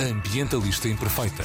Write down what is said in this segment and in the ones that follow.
Ambientalista Imperfeita.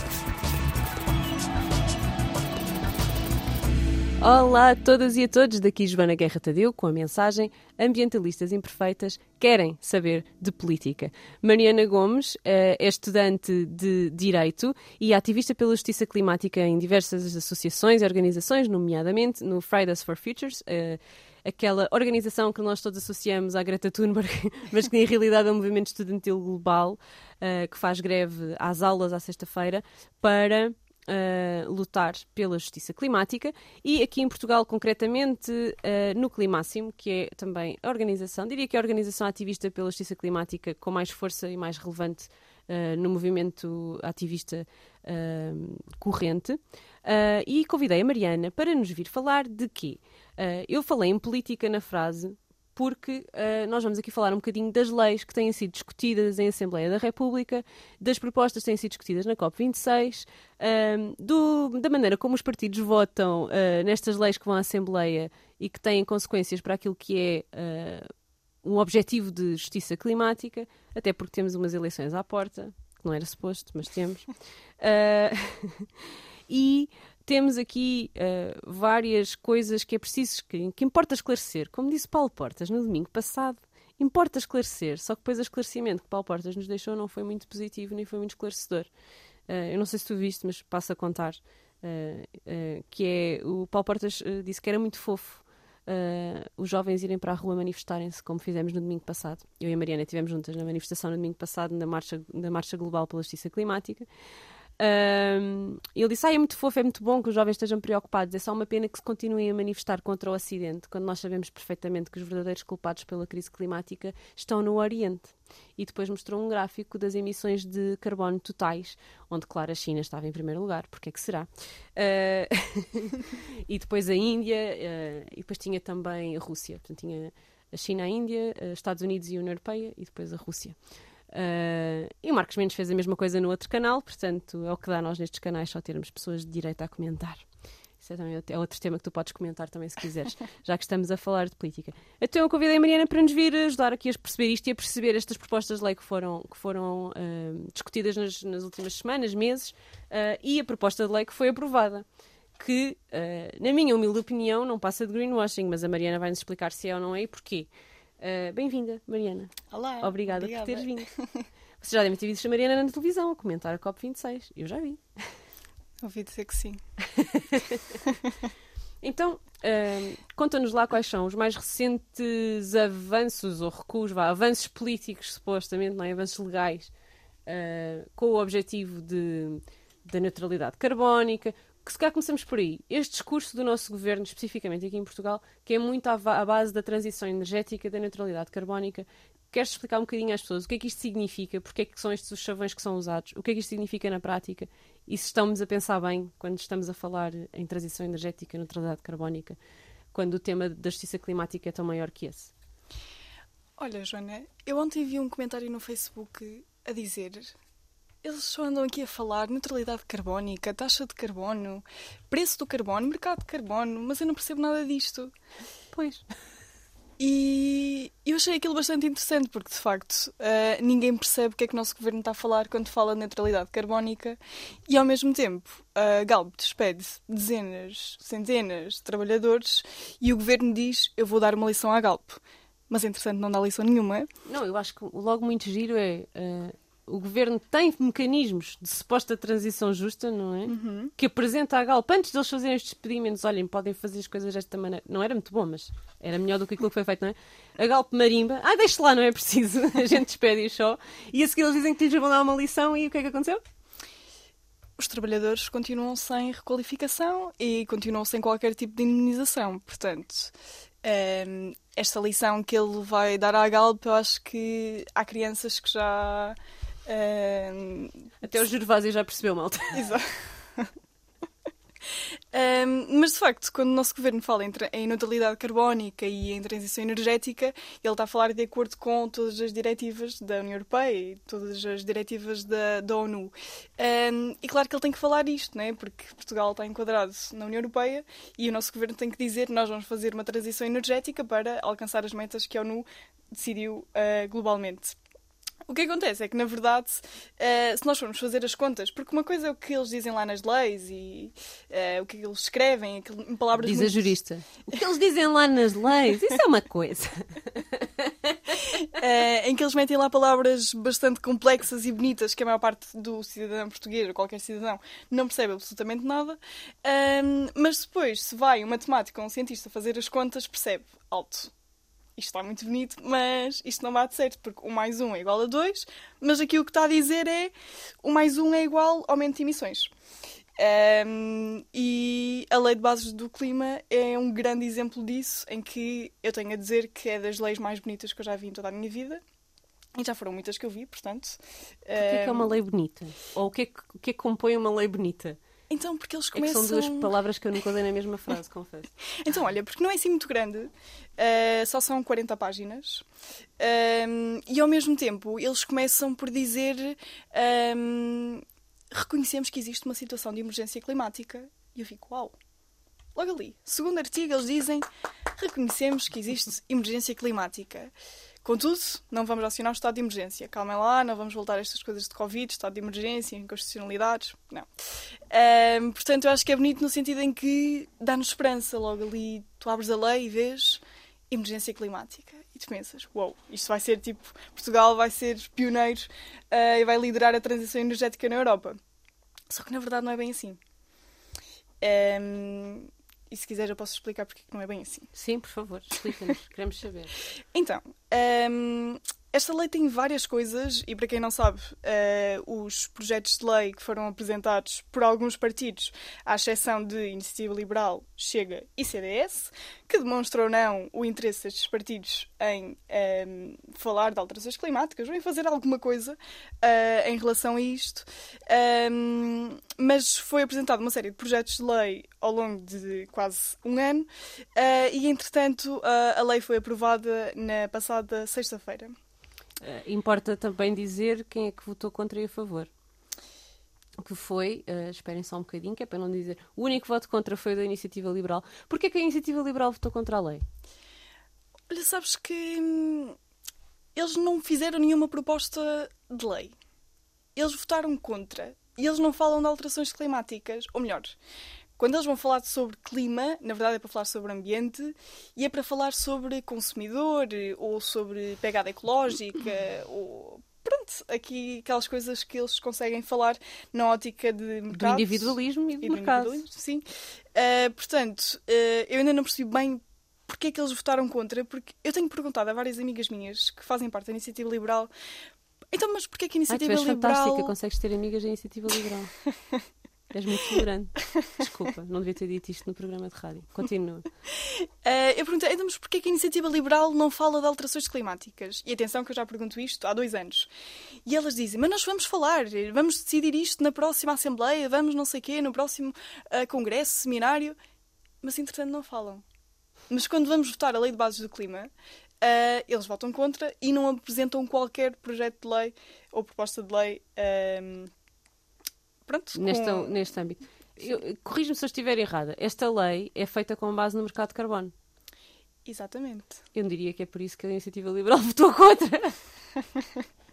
Olá a todas e a todos, daqui Joana Guerra Tadeu com a mensagem Ambientalistas Imperfeitas querem saber de política. Mariana Gomes é estudante de Direito e ativista pela justiça climática em diversas associações e organizações, nomeadamente no Fridays for Futures, eh, aquela organização que nós todos associamos à Greta Thunberg, mas que em realidade é um movimento estudantil global eh, que faz greve às aulas à sexta-feira para uh, lutar pela justiça climática e aqui em Portugal, concretamente, uh, no Climáximo, que é também a organização, diria que é a organização ativista pela justiça climática com mais força e mais relevante uh, no movimento ativista corrente. E convidei a Mariana para nos vir falar de quê? eu falei em política na frase porque uh, nós vamos aqui falar um bocadinho das leis que têm sido discutidas em Assembleia da República, das propostas que têm sido discutidas na COP26, uh, do, da maneira como os partidos votam uh, nestas leis que vão à Assembleia e que têm consequências para aquilo que é um objetivo de justiça climática, até porque temos umas eleições à porta, que não era suposto, mas temos. e temos aqui uh, várias coisas que é preciso, que, que importa esclarecer. Como disse Paulo Portas no domingo passado, importa esclarecer, só que depois o esclarecimento que Paulo Portas nos deixou não foi muito positivo nem foi muito esclarecedor. Uh, eu não sei se tu viste, mas passo a contar. Uh, que é o Paulo Portas disse que era muito fofo os jovens irem para a rua manifestarem-se, como fizemos no domingo passado. Eu e a Mariana estivemos juntas na manifestação no domingo passado, na Marcha, na marcha Global pela Justiça Climática. Um, ele disse: ah, é muito fofo, é muito bom que os jovens estejam preocupados. É só uma pena que se continuem a manifestar contra o Ocidente, quando nós sabemos perfeitamente que os verdadeiros culpados pela crise climática estão no Oriente. E depois mostrou um gráfico das emissões de carbono totais, onde, claro, a China estava em primeiro lugar, porque é que será? Uh, e depois a Índia, uh, e depois tinha também a Rússia. Portanto, tinha a China, a Índia, uh, Estados Unidos e a União Europeia, e depois a Rússia. Uh, e o Marcos Mendes fez a mesma coisa no outro canal, portanto é o que dá nós nestes canais só termos pessoas de direito a comentar. Isso é, também, é outro tema que tu podes comentar também se quiseres, já que estamos a falar de política. Então eu convidei a Mariana para nos vir ajudar aqui a perceber isto e a perceber estas propostas de lei que foram, que foram uh, discutidas nas, nas, últimas semanas, meses, uh, e a proposta de lei que foi aprovada. Que, na minha humilde opinião, não passa de greenwashing, mas a Mariana vai nos explicar se é ou não é e porquê. Uh, Bem-vinda, Mariana. Olá. Obrigada, obrigada, por teres vindo. Você já deve ter visto a Mariana na televisão a comentar a COP26. Eu já vi. Ouvi dizer que sim. então, uh, conta-nos lá quais são os mais recentes avanços ou recuos, vá, avanços políticos, supostamente, não é? avanços legais, uh, com o objetivo de, da neutralidade carbónica, que se calhar começamos por aí. Este discurso do nosso governo, especificamente aqui em Portugal, que é muito à, base da transição energética, da neutralidade carbónica, queres explicar um bocadinho às pessoas o que é que isto significa, porque é que são estes os chavões que são usados, o que é que isto significa na prática e se estamos a pensar bem quando estamos a falar em transição energética, neutralidade carbónica, quando o tema da justiça climática é tão maior que esse. Olha, Joana, eu ontem vi um comentário no Facebook a dizer eles só andam aqui a falar neutralidade carbónica, taxa de carbono, preço do carbono, mercado de carbono, mas eu não percebo nada disto. Pois. E eu achei aquilo bastante interessante, porque de facto uh, ninguém percebe o que é que o nosso governo está a falar quando fala de neutralidade carbónica e ao mesmo tempo a uh, Galp despede dezenas, centenas de trabalhadores e o governo diz: Eu vou dar uma lição à Galp. Mas entretanto não dá lição nenhuma. Não, eu acho que logo muito giro é. Uh o governo tem mecanismos de suposta transição justa, não é? Uhum. Que apresenta à Galp antes deles fazerem os despedimentos. Olhem, podem fazer as coisas desta maneira. Não era muito bom, mas era melhor do que aquilo que foi feito, não é? A Galp marimba. Ah, deixe lá, não é preciso. A gente despede-os só. E a seguir eles dizem que lhes vão dar uma lição e o que é que aconteceu? Os trabalhadores continuam sem requalificação e continuam sem qualquer tipo de indemnização. Portanto, um, esta lição que ele vai dar à Galp, eu acho que há crianças que já um, Até o Gervásio já percebeu, malta. Exato. Um, mas de facto, quando o nosso governo fala em, em neutralidade carbónica e em transição energética, ele está a falar de acordo com todas as diretivas da União Europeia e todas as diretivas da, da ONU. Um, e claro que ele tem que falar isto, né? porque Portugal está enquadrado na União Europeia e o nosso governo tem que dizer que nós vamos fazer uma transição energética para alcançar as metas que a ONU decidiu uh, globalmente. O que acontece é que, na verdade, uh, se nós formos fazer as contas, porque uma coisa é o que eles dizem lá nas leis e uh, o que eles escrevem, em palavras. Diz muito... a jurista. O que eles dizem lá nas leis, isso é uma coisa. uh, em que eles metem lá palavras bastante complexas e bonitas que a maior parte do cidadão português ou qualquer cidadão não percebe absolutamente nada. mas depois, se vai um matemático ou um cientista fazer as contas, percebe alto isto está muito bonito, mas isto não bate certo, porque o mais 1 é igual a 2, mas aqui o que está a dizer é o mais 1 é igual ao aumento de emissões. Um, e a lei de bases do clima é um grande exemplo disso, em que eu tenho a dizer que é das leis mais bonitas que eu já vi em toda a minha vida. E já foram muitas que eu vi, portanto. O que é que é uma lei bonita? Ou o que é que, o que, é que compõe uma lei bonita? Então, porque eles começam... É são duas palavras que eu nunca usei na mesma frase, confesso. então, olha, porque não é assim muito grande, uh, só são 40 páginas, um, e ao mesmo tempo eles começam por dizer um, reconhecemos que existe uma situação de emergência climática. E eu fico, uau! Logo ali, segundo artigo, eles dizem reconhecemos que existe emergência climática. Contudo, não vamos acionar o estado de emergência. Calma lá, não vamos voltar a estas coisas de Covid, estado de emergência, inconstitucionalidades. Não. Um, portanto, eu acho que é bonito no sentido em que dá-nos esperança. Logo ali, tu abres a lei e vês emergência climática. E tu pensas, uau, wow, isto vai ser tipo, Portugal vai ser pioneiro uh, e vai liderar a transição energética na Europa. Só que na verdade não é bem assim. Um, e se quiser eu posso explicar porque não é bem assim. Sim, por favor, explica-nos, queremos saber. Então, um, esta lei tem várias coisas e, para quem não sabe, uh, os projetos de lei que foram apresentados por alguns partidos, à exceção de Iniciativa Liberal, Chega e CDS, que demonstram ou não o interesse destes partidos em um, ehm, falar de alterações climáticas ou em fazer alguma coisa uh, em relação a isto. Um, ehm, mas foi apresentada uma série de projetos de lei ao longo de quase um ano uh, e, entretanto, a lei foi aprovada na passada sexta-feira. Uh, importa também dizer quem é que votou contra e a favor. Que foi, uh, esperem só um bocadinho, que é para não dizer, o único voto contra foi da Iniciativa Liberal. Porquê que a Iniciativa Liberal votou contra a lei? Olha, sabes que hum, eles não fizeram nenhuma proposta de lei. Eles votaram contra. E eles não falam de alterações climáticas. Ou melhor, quando eles vão falar sobre clima, na verdade é para falar sobre ambiente e é para falar sobre consumidor ou sobre pegada ecológica ou pronto, aqui aquelas coisas que eles conseguem falar na ótica de mercado. Do individualismo e do, e do mercado. Sim. Uh, portanto, uh, eu ainda não percebi bem porque é que eles votaram contra, porque eu tenho perguntado a várias amigas minhas que fazem parte da Iniciativa Liberal então, mas porquê que a Iniciativa Ai, tu és Liberal... fantástica, consegues ter amigas da Iniciativa Liberal. És muito tolerante. Desculpa, não devia ter dito isto no programa de rádio. Continua. Uh, eu perguntei, então, mas porquê que a iniciativa liberal não fala de alterações climáticas? E atenção que eu já pergunto isto há dois anos. E elas dizem, mas nós vamos falar, vamos decidir isto na próxima Assembleia, vamos não sei quê, no próximo uh, congresso, seminário. Mas, entretanto, não falam. Mas quando vamos votar a Lei de Bases do Clima, uh, eles votam contra e não apresentam qualquer projeto de lei ou proposta de lei pronto, neste, com... neste âmbito. Corrijo-me se eu estiver errada. Esta lei é feita com base no mercado de carbono. Exatamente. Eu não diria que é por isso que a Iniciativa Liberal votou contra.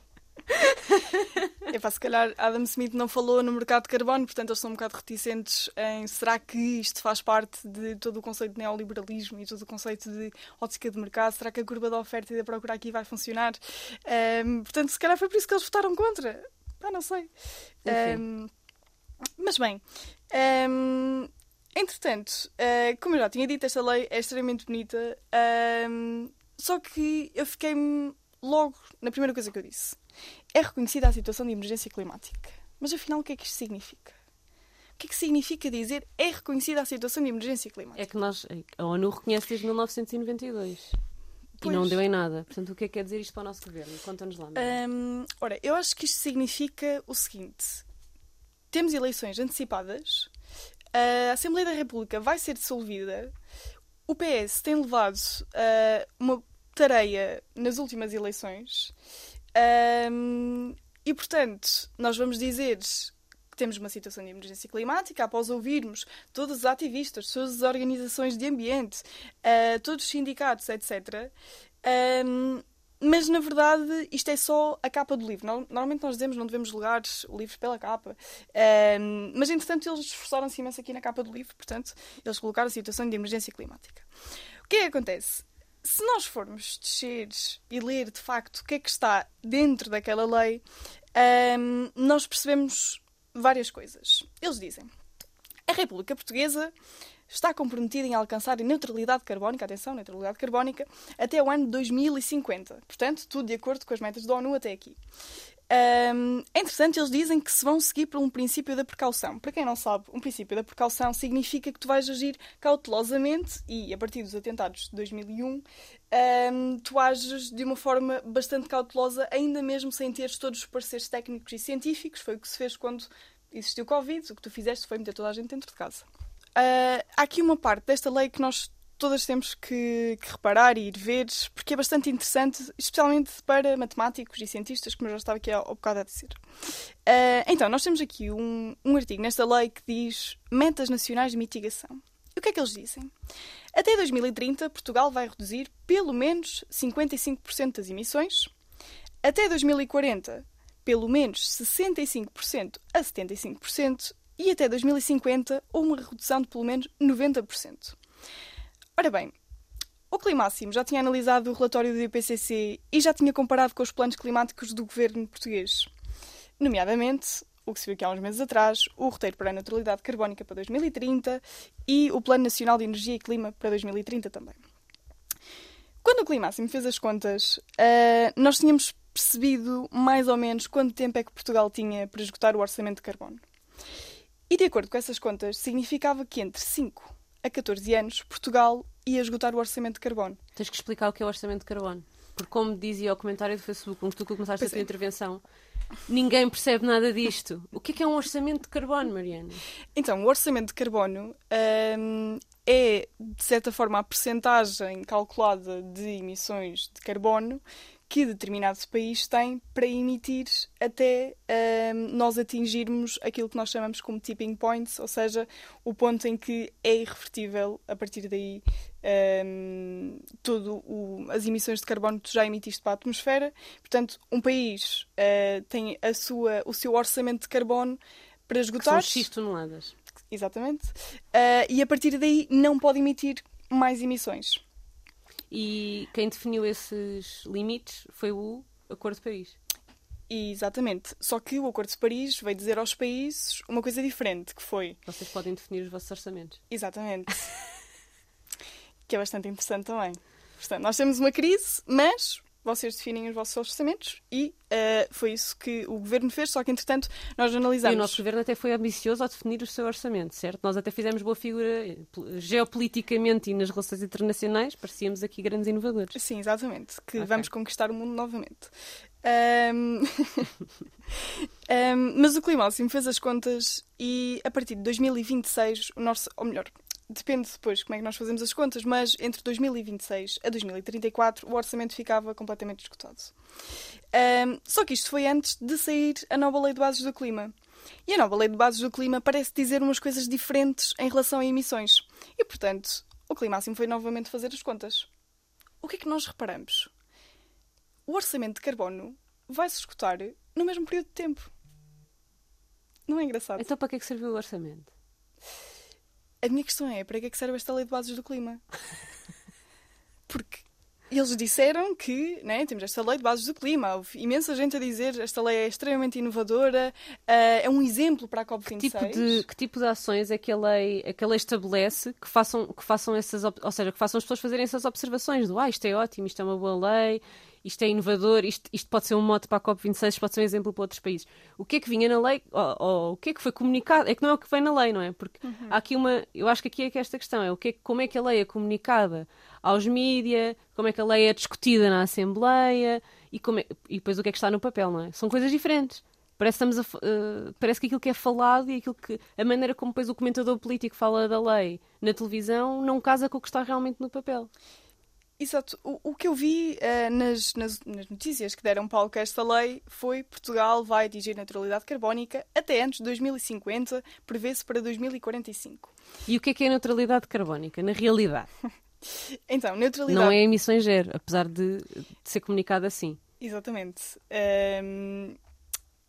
É para se calhar Adam Smith não falou no mercado de carbono, portanto eles são um bocado reticentes em será que isto faz parte de todo o conceito de neoliberalismo e todo o conceito de ótica de mercado? Será que a curva da oferta e da procura aqui vai funcionar? Um, portanto, se calhar foi por isso que eles votaram contra. Ah, não sei. Um, mas bem, um, entretanto, uh, como eu já tinha dito, esta lei é extremamente bonita, um, só que eu fiquei logo na primeira coisa que eu disse. É reconhecida a situação de emergência climática. Mas afinal, o que é que isto significa? O que é que significa dizer é reconhecida a situação de emergência climática? É que nós, a ONU reconhece desde 1992. Pois. E não deu em nada. Portanto, o que é que quer dizer isto para o nosso governo? Conta-nos lá. Um, ora, eu acho que isto significa o seguinte: temos eleições antecipadas, a Assembleia da República vai ser dissolvida, o PS tem levado uh, uma tareia nas últimas eleições um, e, portanto, nós vamos dizer que temos uma situação de emergência climática após ouvirmos todos os ativistas, todas as organizações de ambiente, uh, todos os sindicatos, etc. Um, mas na verdade isto é só a capa do livro. Normalmente nós dizemos não devemos julgar livros pela capa. Um, mas entretanto eles esforçaram-se imenso aqui na capa do livro, portanto, eles colocaram a situação de emergência climática. O que é que acontece? Se nós formos descer e ler de facto o que é que está dentro daquela lei, um, nós percebemos várias coisas. Eles dizem: a República Portuguesa está comprometida em alcançar a neutralidade carbónica, atenção, neutralidade carbónica, até o ano 2050. Portanto, tudo de acordo com as metas da ONU até aqui. Um, é interessante, eles dizem que se vão seguir por um princípio da precaução. Para quem não sabe, um princípio da precaução significa que tu vais agir cautelosamente e, a partir dos atentados de 2001, um, tu ages de uma forma bastante cautelosa, ainda mesmo sem teres todos os pareceres técnicos e científicos. Foi o que se fez quando existiu Covid. O que tu fizeste foi meter toda a gente dentro de casa. Uh, há aqui uma parte desta lei que nós todas temos que, que, reparar e ir ver, porque é bastante interessante, especialmente para matemáticos e cientistas, como eu já estava aqui ao, bocado a dizer. Uh, então, nós temos aqui um, um artigo nesta lei que diz Metas Nacionais de Mitigação. E o que é que eles dizem? Até 2030, Portugal vai reduzir pelo menos 55% das emissões. Até 2040, pelo menos 65% a 75% e até 2050 uma redução de pelo menos 90%. Ora bem, o Climáximo já tinha analisado o relatório do IPCC e já tinha comparado com os planos climáticos do governo português, nomeadamente o que se viu aqui há uns meses atrás, o roteiro para a neutralidade carbónica para 2030 e o Plano Nacional de Energia e Clima para 2030 também. Quando o Climáximo fez as contas, uh, nós tínhamos percebido mais ou menos quanto tempo é que Portugal tinha para esgotar o orçamento de carbono. E de acordo com essas contas, significava que entre 5 a 14 anos Portugal ia esgotar o orçamento de carbono. Tens que explicar o que é o orçamento de carbono. Porque, como dizia o comentário do Facebook, com que tu começaste pois a tua é. intervenção, ninguém percebe nada disto. O que é, que é um orçamento de carbono, Mariana? Então, o orçamento de carbono hum, é, de certa forma, a percentagem calculada de emissões de carbono que determinado país tem para emitir até um, nós atingirmos aquilo que nós chamamos como tipping points, ou seja, o ponto em que é irrevertível a partir daí um, todo o, as emissões de carbono que tu já emitiste para a atmosfera. Portanto, um país uh, tem a sua, o seu orçamento de carbono para esgotar. Que são X toneladas. Exatamente. Uh, e a partir daí não pode emitir mais emissões. E quem definiu esses limites foi o Acordo de Paris. Exatamente. Só que o Acordo de Paris veio dizer aos países uma coisa diferente, que foi... Vocês podem definir os vossos orçamentos. Exatamente. que é bastante interessante também. Portanto, nós temos uma crise, mas vocês definem os vossos orçamentos e uh, foi isso que o governo fez, só que entretanto nós analisamos. E o nosso governo até foi ambicioso ao definir o seu orçamento, certo? Nós até fizemos boa figura geopoliticamente e nas relações internacionais, parecíamos aqui grandes inovadores. Sim, exatamente, que okay. vamos conquistar o mundo novamente. Um... um, mas o Climáximo fez as contas e a partir de 2026, o nosso, ou melhor, depende depois como é que nós fazemos as contas, mas entre 2026 a 2034 o orçamento ficava completamente esgotado. Um, só que isto foi antes de sair a nova Lei de Bases do Clima. E a nova Lei de Bases do Clima parece dizer umas coisas diferentes em relação a emissões. E, portanto, o Climáximo foi novamente fazer as contas. O que é que nós reparamos? O orçamento de carbono vai se esgotar no mesmo período de tempo. Não é engraçado? Então, para que é que serviu o orçamento? A minha questão é: para que é que serve esta lei de bases do clima? Porque eles disseram que né, temos esta lei de bases do clima. Houve imensa gente a dizer esta lei é extremamente inovadora, uh, é um exemplo para a COP26. Que tipo, de, que tipo de ações é que a lei, é que a lei estabelece que façam, que façam essas, ou seja, que façam as pessoas fazerem essas observações do ah, isto é ótimo, isto é uma boa lei, isto é inovador, isto, isto pode ser um mote para a COP26, isto pode ser um exemplo para outros países. O que é que vinha na lei, ou, ou, o que é que foi comunicado? É que não é o que vem na lei, não é? Porque uhum. há aqui uma. Eu acho que aqui é que esta questão é o que é, como é que a lei é comunicada aos mídias, como é que a lei é discutida na Assembleia e, como é, e depois o que é que está no papel, não é? São coisas diferentes. Parece, estamos a, uh, parece que aquilo que é falado e aquilo que a maneira como depois o comentador político fala da lei na televisão não casa com o que está realmente no papel. Exato. O, o que eu vi uh, nas, nas, nas, notícias que deram palco a esta lei foi Portugal vai atingir neutralidade carbónica até antes de 2050, prevê-se para 2045. E o que é que é neutralidade carbónica, na realidade? Então, neutralidade. Não é emissões zero, apesar de, de ser comunicado assim. Exatamente. Ahm,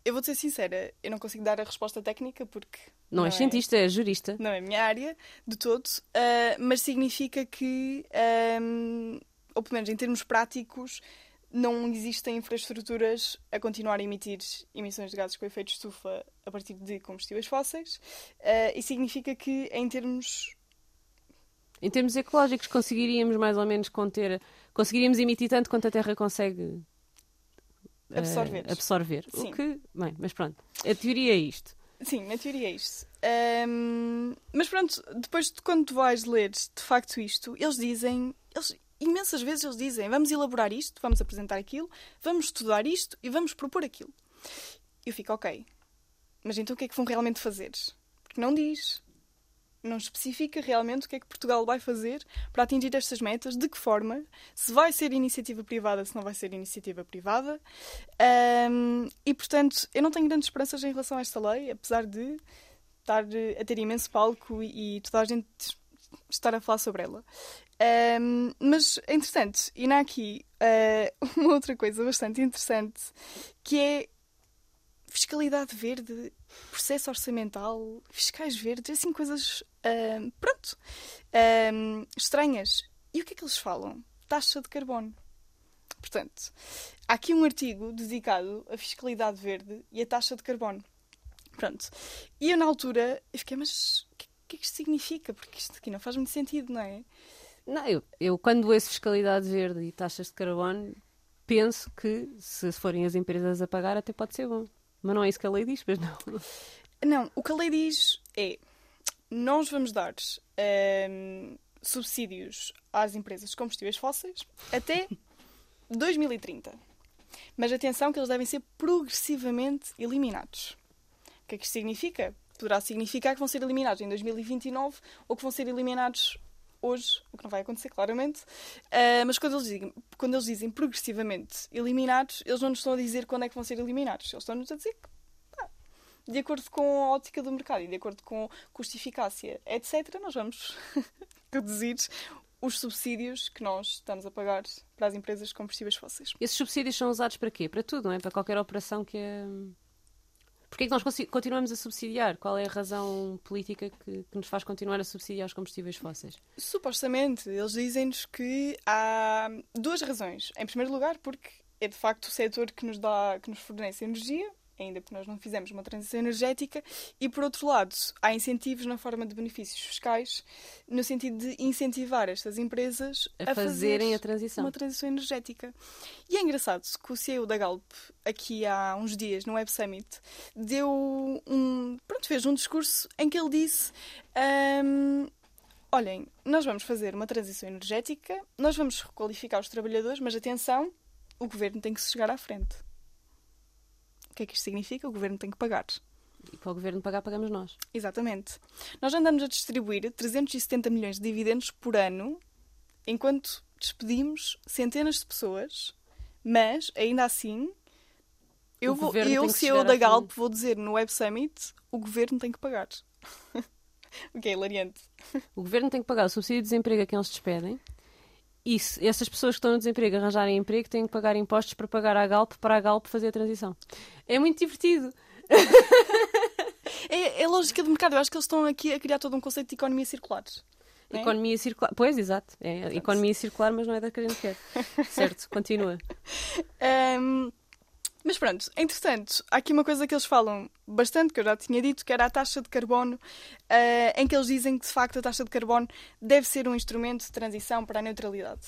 eu vou ser sincera, eu não consigo dar a resposta técnica porque. Não, é cientista, é jurista. Não é a minha área de todo, ah, mas significa que, ahm, ou pelo menos em termos práticos, não existem infraestruturas a continuar a emitir emissões de gases com efeito de estufa a partir de combustíveis fósseis, ah, e significa que, em termos Em termos ecológicos, conseguiríamos mais ou menos conter. Conseguiríamos emitir tanto quanto a Terra consegue Absorver. absorver. Sim. O que. Bem, mas pronto. A teoria é isto. Sim, na teoria é isto. Ahm, mas pronto, depois de quando tu vais ler de facto isto, eles dizem, eles, imensas vezes eles dizem, vamos elaborar isto, vamos apresentar aquilo, vamos estudar isto e vamos propor aquilo. Eu fico, ok, mas então o que é que vão realmente fazer? Porque não diz, não especifica realmente o que é que Portugal vai fazer para atingir estas metas, de que forma, se vai ser iniciativa privada, se não vai ser iniciativa privada. Ahm, e, portanto, eu não tenho grandes esperanças em relação a esta lei, apesar de estar eh, a ter imenso palco e, toda a gente estar a falar sobre ela. Ahm, mas é interessante, e há aqui ah, uma outra coisa bastante interessante que é fiscalidade verde, processo orçamental, fiscais verdes, assim coisas, ahm, pronto, ahm, estranhas. E o que é que eles falam? Taxa de carbono. Portanto, há aqui um artigo dedicado à fiscalidade verde e à taxa de carbono. Pronto. E eu, na altura, eu fiquei, mas o que, que é que isto significa? Porque isto aqui não faz muito sentido, não é? Não, eu, eu quando ouço fiscalidade verde e taxas de carbono, penso que se forem as empresas a pagar, até pode ser bom. Mas não é isso que a lei diz, pois não. Não, o que a lei diz é: nós vamos dar ahm, subsídios às empresas de combustíveis fósseis até 2030. Mas atenção que eles devem ser progressivamente eliminados. O que é que isto significa? Poderá significar que vão ser eliminados em 2029 ou que vão ser eliminados hoje, o que não vai acontecer claramente. Ah, mas quando eles, dizem, quando eles dizem progressivamente eliminados, eles não nos estão a dizer quando é que vão ser eliminados. Eles estão-nos a dizer que de acordo com a ótica do mercado e de acordo com custo-eficácia, etc., nós vamos reduzir os subsídios que nós estamos a pagar para as empresas de combustíveis fósseis. Esses subsídios são usados para quê? Para tudo, não é? Para qualquer operação que é. Porquê é que nós continuamos a subsidiar? Qual é a razão política que, que nos faz continuar a subsidiar os combustíveis fósseis? Supostamente, eles dizem-nos que há duas razões. Em primeiro lugar, porque é de facto o setor que nos dá, que nos fornece energia, ainda porque nós não fizemos uma transição energética, e por outro lado, há incentivos na forma de benefícios fiscais, no sentido de incentivar estas empresas A, fazerem a transição. uma transição energética. E é engraçado que o CEO da Galp, aqui há uns dias, no Web Summit, deu um. Pronto, fez um discurso em que ele disse. ahm, Olhem, nós vamos fazer uma transição energética, nós vamos requalificar os trabalhadores, mas atenção, o governo tem que se chegar à frente. O que é que isto significa? O governo tem que pagar. E para o governo pagar, pagamos nós. Exatamente. Nós andamos a distribuir 370 milhões de dividendos por ano, enquanto despedimos centenas de pessoas, mas ainda assim, eu, vou, eu CEO chegar da Galp, vou dizer no Web Summit, o governo tem que pagar. o que é hilariante. O governo tem que pagar o subsídio de desemprego a quem eles despedem. Se essas pessoas que estão no desemprego arranjarem emprego, têm que pagar impostos para pagar à Galp, para a Galp fazer a transição. É muito divertido. É, é lógica de mercado. Eu acho que eles estão aqui a criar todo um conceito de economia circular. é? Economia circular. Pois, exato. É economia circular, mas não é da que a gente quer. certo, continua. Ahm, mas pronto, entretanto, há aqui uma coisa que eles falam bastante, que eu já tinha dito, que era a taxa de carbono, ah, em que eles dizem que de facto a taxa de carbono deve ser um instrumento de transição para a neutralidade.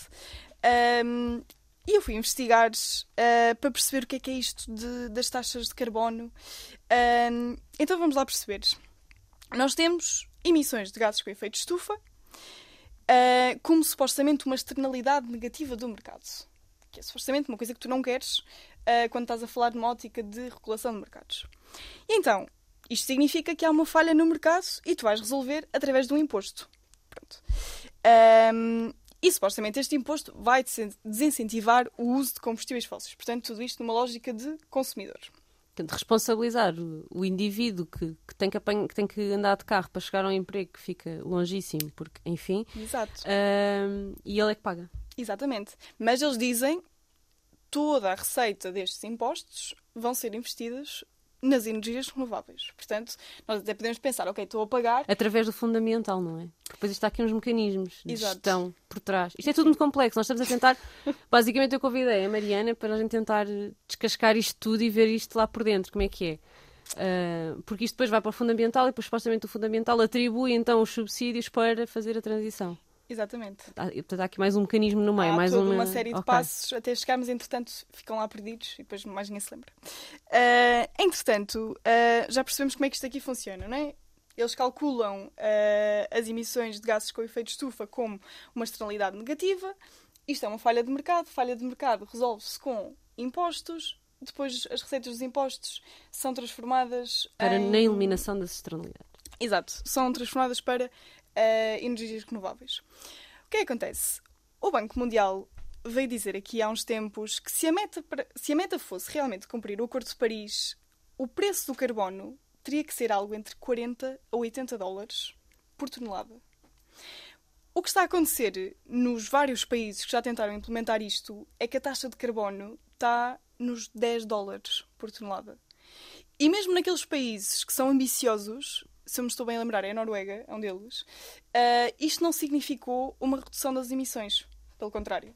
Ahm, e eu fui investigar ah, para perceber o que é que é isto de- das taxas de carbono. Ahm, então vamos lá perceber. Nós temos emissões de gases com efeito de estufa, ah, como supostamente uma externalidade negativa do mercado que é supostamente uma coisa que tu não queres ah, quando estás a falar de uma ótica de regulação de mercados. E então, isto significa que há uma falha no mercado e tu vais resolver através de um imposto. Pronto. Ahm, e supostamente este imposto vai desincentivar o uso de combustíveis fósseis. Portanto, tudo isto numa lógica de consumidor. Portanto, responsabilizar o, o indivíduo que, que, tem que, apanha, que tem que andar de carro para chegar ao emprego que fica longíssimo, porque, enfim. Exato. Uh, e ele é que paga. Exatamente. Mas eles dizem toda a receita destes impostos vão ser investidas nas energias renováveis. Portanto, nós até podemos pensar, ok, estou a pagar. Através do fundamental, não é? Depois está aqui uns mecanismos de Exato. gestão por trás. Isto é tudo muito complexo. Nós estamos a tentar. Basicamente, eu convidei a Mariana para a gente tentar descascar isto tudo e ver isto lá por dentro, como é que é. Uh, porque isto depois vai para o fundamental e depois supostamente o fundamental atribui então os subsídios para fazer a transição. Exatamente. Há, portanto, há aqui mais um mecanismo no meio. Há mais uma... uma série de okay. passos até chegarmos, entretanto, ficam lá perdidos e depois mais ninguém se lembra. Uh, entretanto, uh, já percebemos como é que isto aqui funciona, não é? Eles calculam uh, as emissões de gases com efeito de estufa como uma externalidade negativa. Isto é uma falha de mercado. Falha de mercado resolve-se com impostos. Depois, as receitas dos impostos são transformadas para em... na eliminação das externalidades. Exato, são transformadas para uh, energias renováveis. O que é que acontece? O Banco Mundial veio dizer aqui há uns tempos que se a meta, se a meta fosse realmente cumprir o Acordo de Paris, o preço do carbono teria que ser algo entre 40 a 80 dólares por tonelada. O que está a acontecer nos vários países que já tentaram implementar isto é que a taxa de carbono está nos 10 dólares por tonelada. E mesmo naqueles países que são ambiciosos, se eu me estou bem a lembrar, é a Noruega, é um deles, uh, isto não significou uma redução das emissões. Pelo contrário.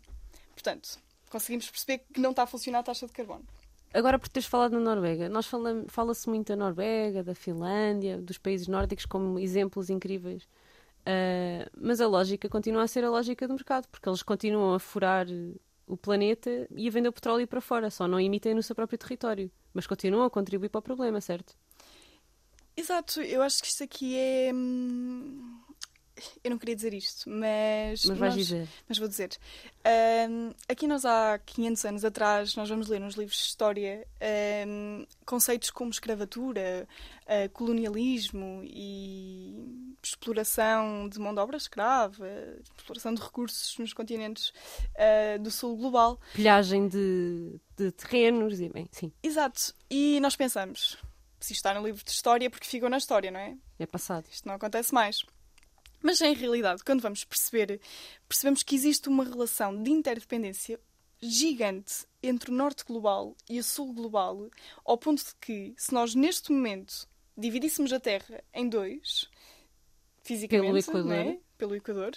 Portanto, conseguimos perceber que não está a funcionar a taxa de carbono. Agora, por teres falado na Noruega, nós falamos, fala-se muito da Noruega, da Finlândia, dos países nórdicos como exemplos incríveis. Uh, mas a lógica continua a ser a lógica do mercado, porque eles continuam a furar o planeta e a vender o petróleo para fora, só não emitem no seu próprio território, mas continuam a contribuir para o problema, certo? Exato, eu acho que isto aqui é. hum, Eu não queria dizer isto, mas. Mas vais nós- dizer. Mas vou dizer. Hum, aqui nós há 500 anos atrás, nós vamos ler nos livros de história hum, conceitos como escravatura, eh, colonialismo e exploração de mão de obra escrava, exploração de recursos nos continentes eh, do sul global. Pilhagem de, de terrenos e bem, sim, Exato. E nós pensamos, se isto está no livro de história, é porque ficou na história, não é? é passado. Isto não acontece mais. Mas em realidade, quando vamos perceber, percebemos que existe uma relação de interdependência gigante entre o norte global e o sul global, ao ponto de que, se nós neste momento dividíssemos a Terra em dois, fisicamente, Pelo Equador. não é? pelo Equador,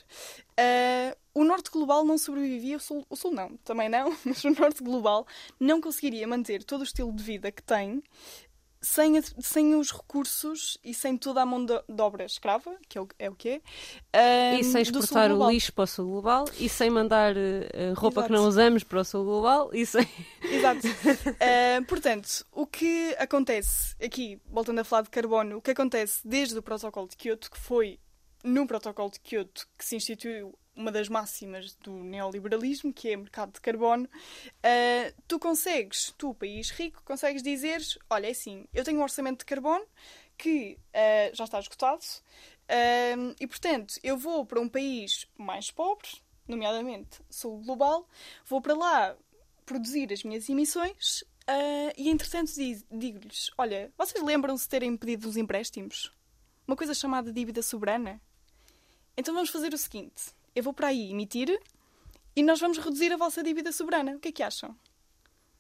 ah, o norte global não sobrevivia, o sul, o sul não, também não, mas o norte global não conseguiria manter todo o estilo de vida que tem sem, sem os recursos e sem toda a mão de, de obra escrava, que é o, é o que é, ah, E sem exportar o lixo para o sul global, e sem mandar eh, roupa Exato. que não usamos para o sul global, e sem. Exato. Uh, portanto, o que acontece aqui, voltando a falar de carbono, o que acontece desde o protocolo de Kyoto, que foi no protocolo de Kyoto que se instituiu uma das máximas do neoliberalismo, que é mercado de carbono, uh, tu consegues, tu, país rico, consegues dizer, olha, é assim, eu tenho um orçamento de carbono que uh, já está esgotado uh, e, portanto, eu vou para um país mais pobre, nomeadamente sul global, vou para lá produzir as minhas emissões e, entretanto, di- digo-lhes: Olha, vocês lembram-se de terem pedido os empréstimos? Uma coisa chamada dívida soberana? Então vamos fazer o seguinte: eu vou para aí emitir e nós vamos reduzir a vossa dívida soberana. O que é que acham?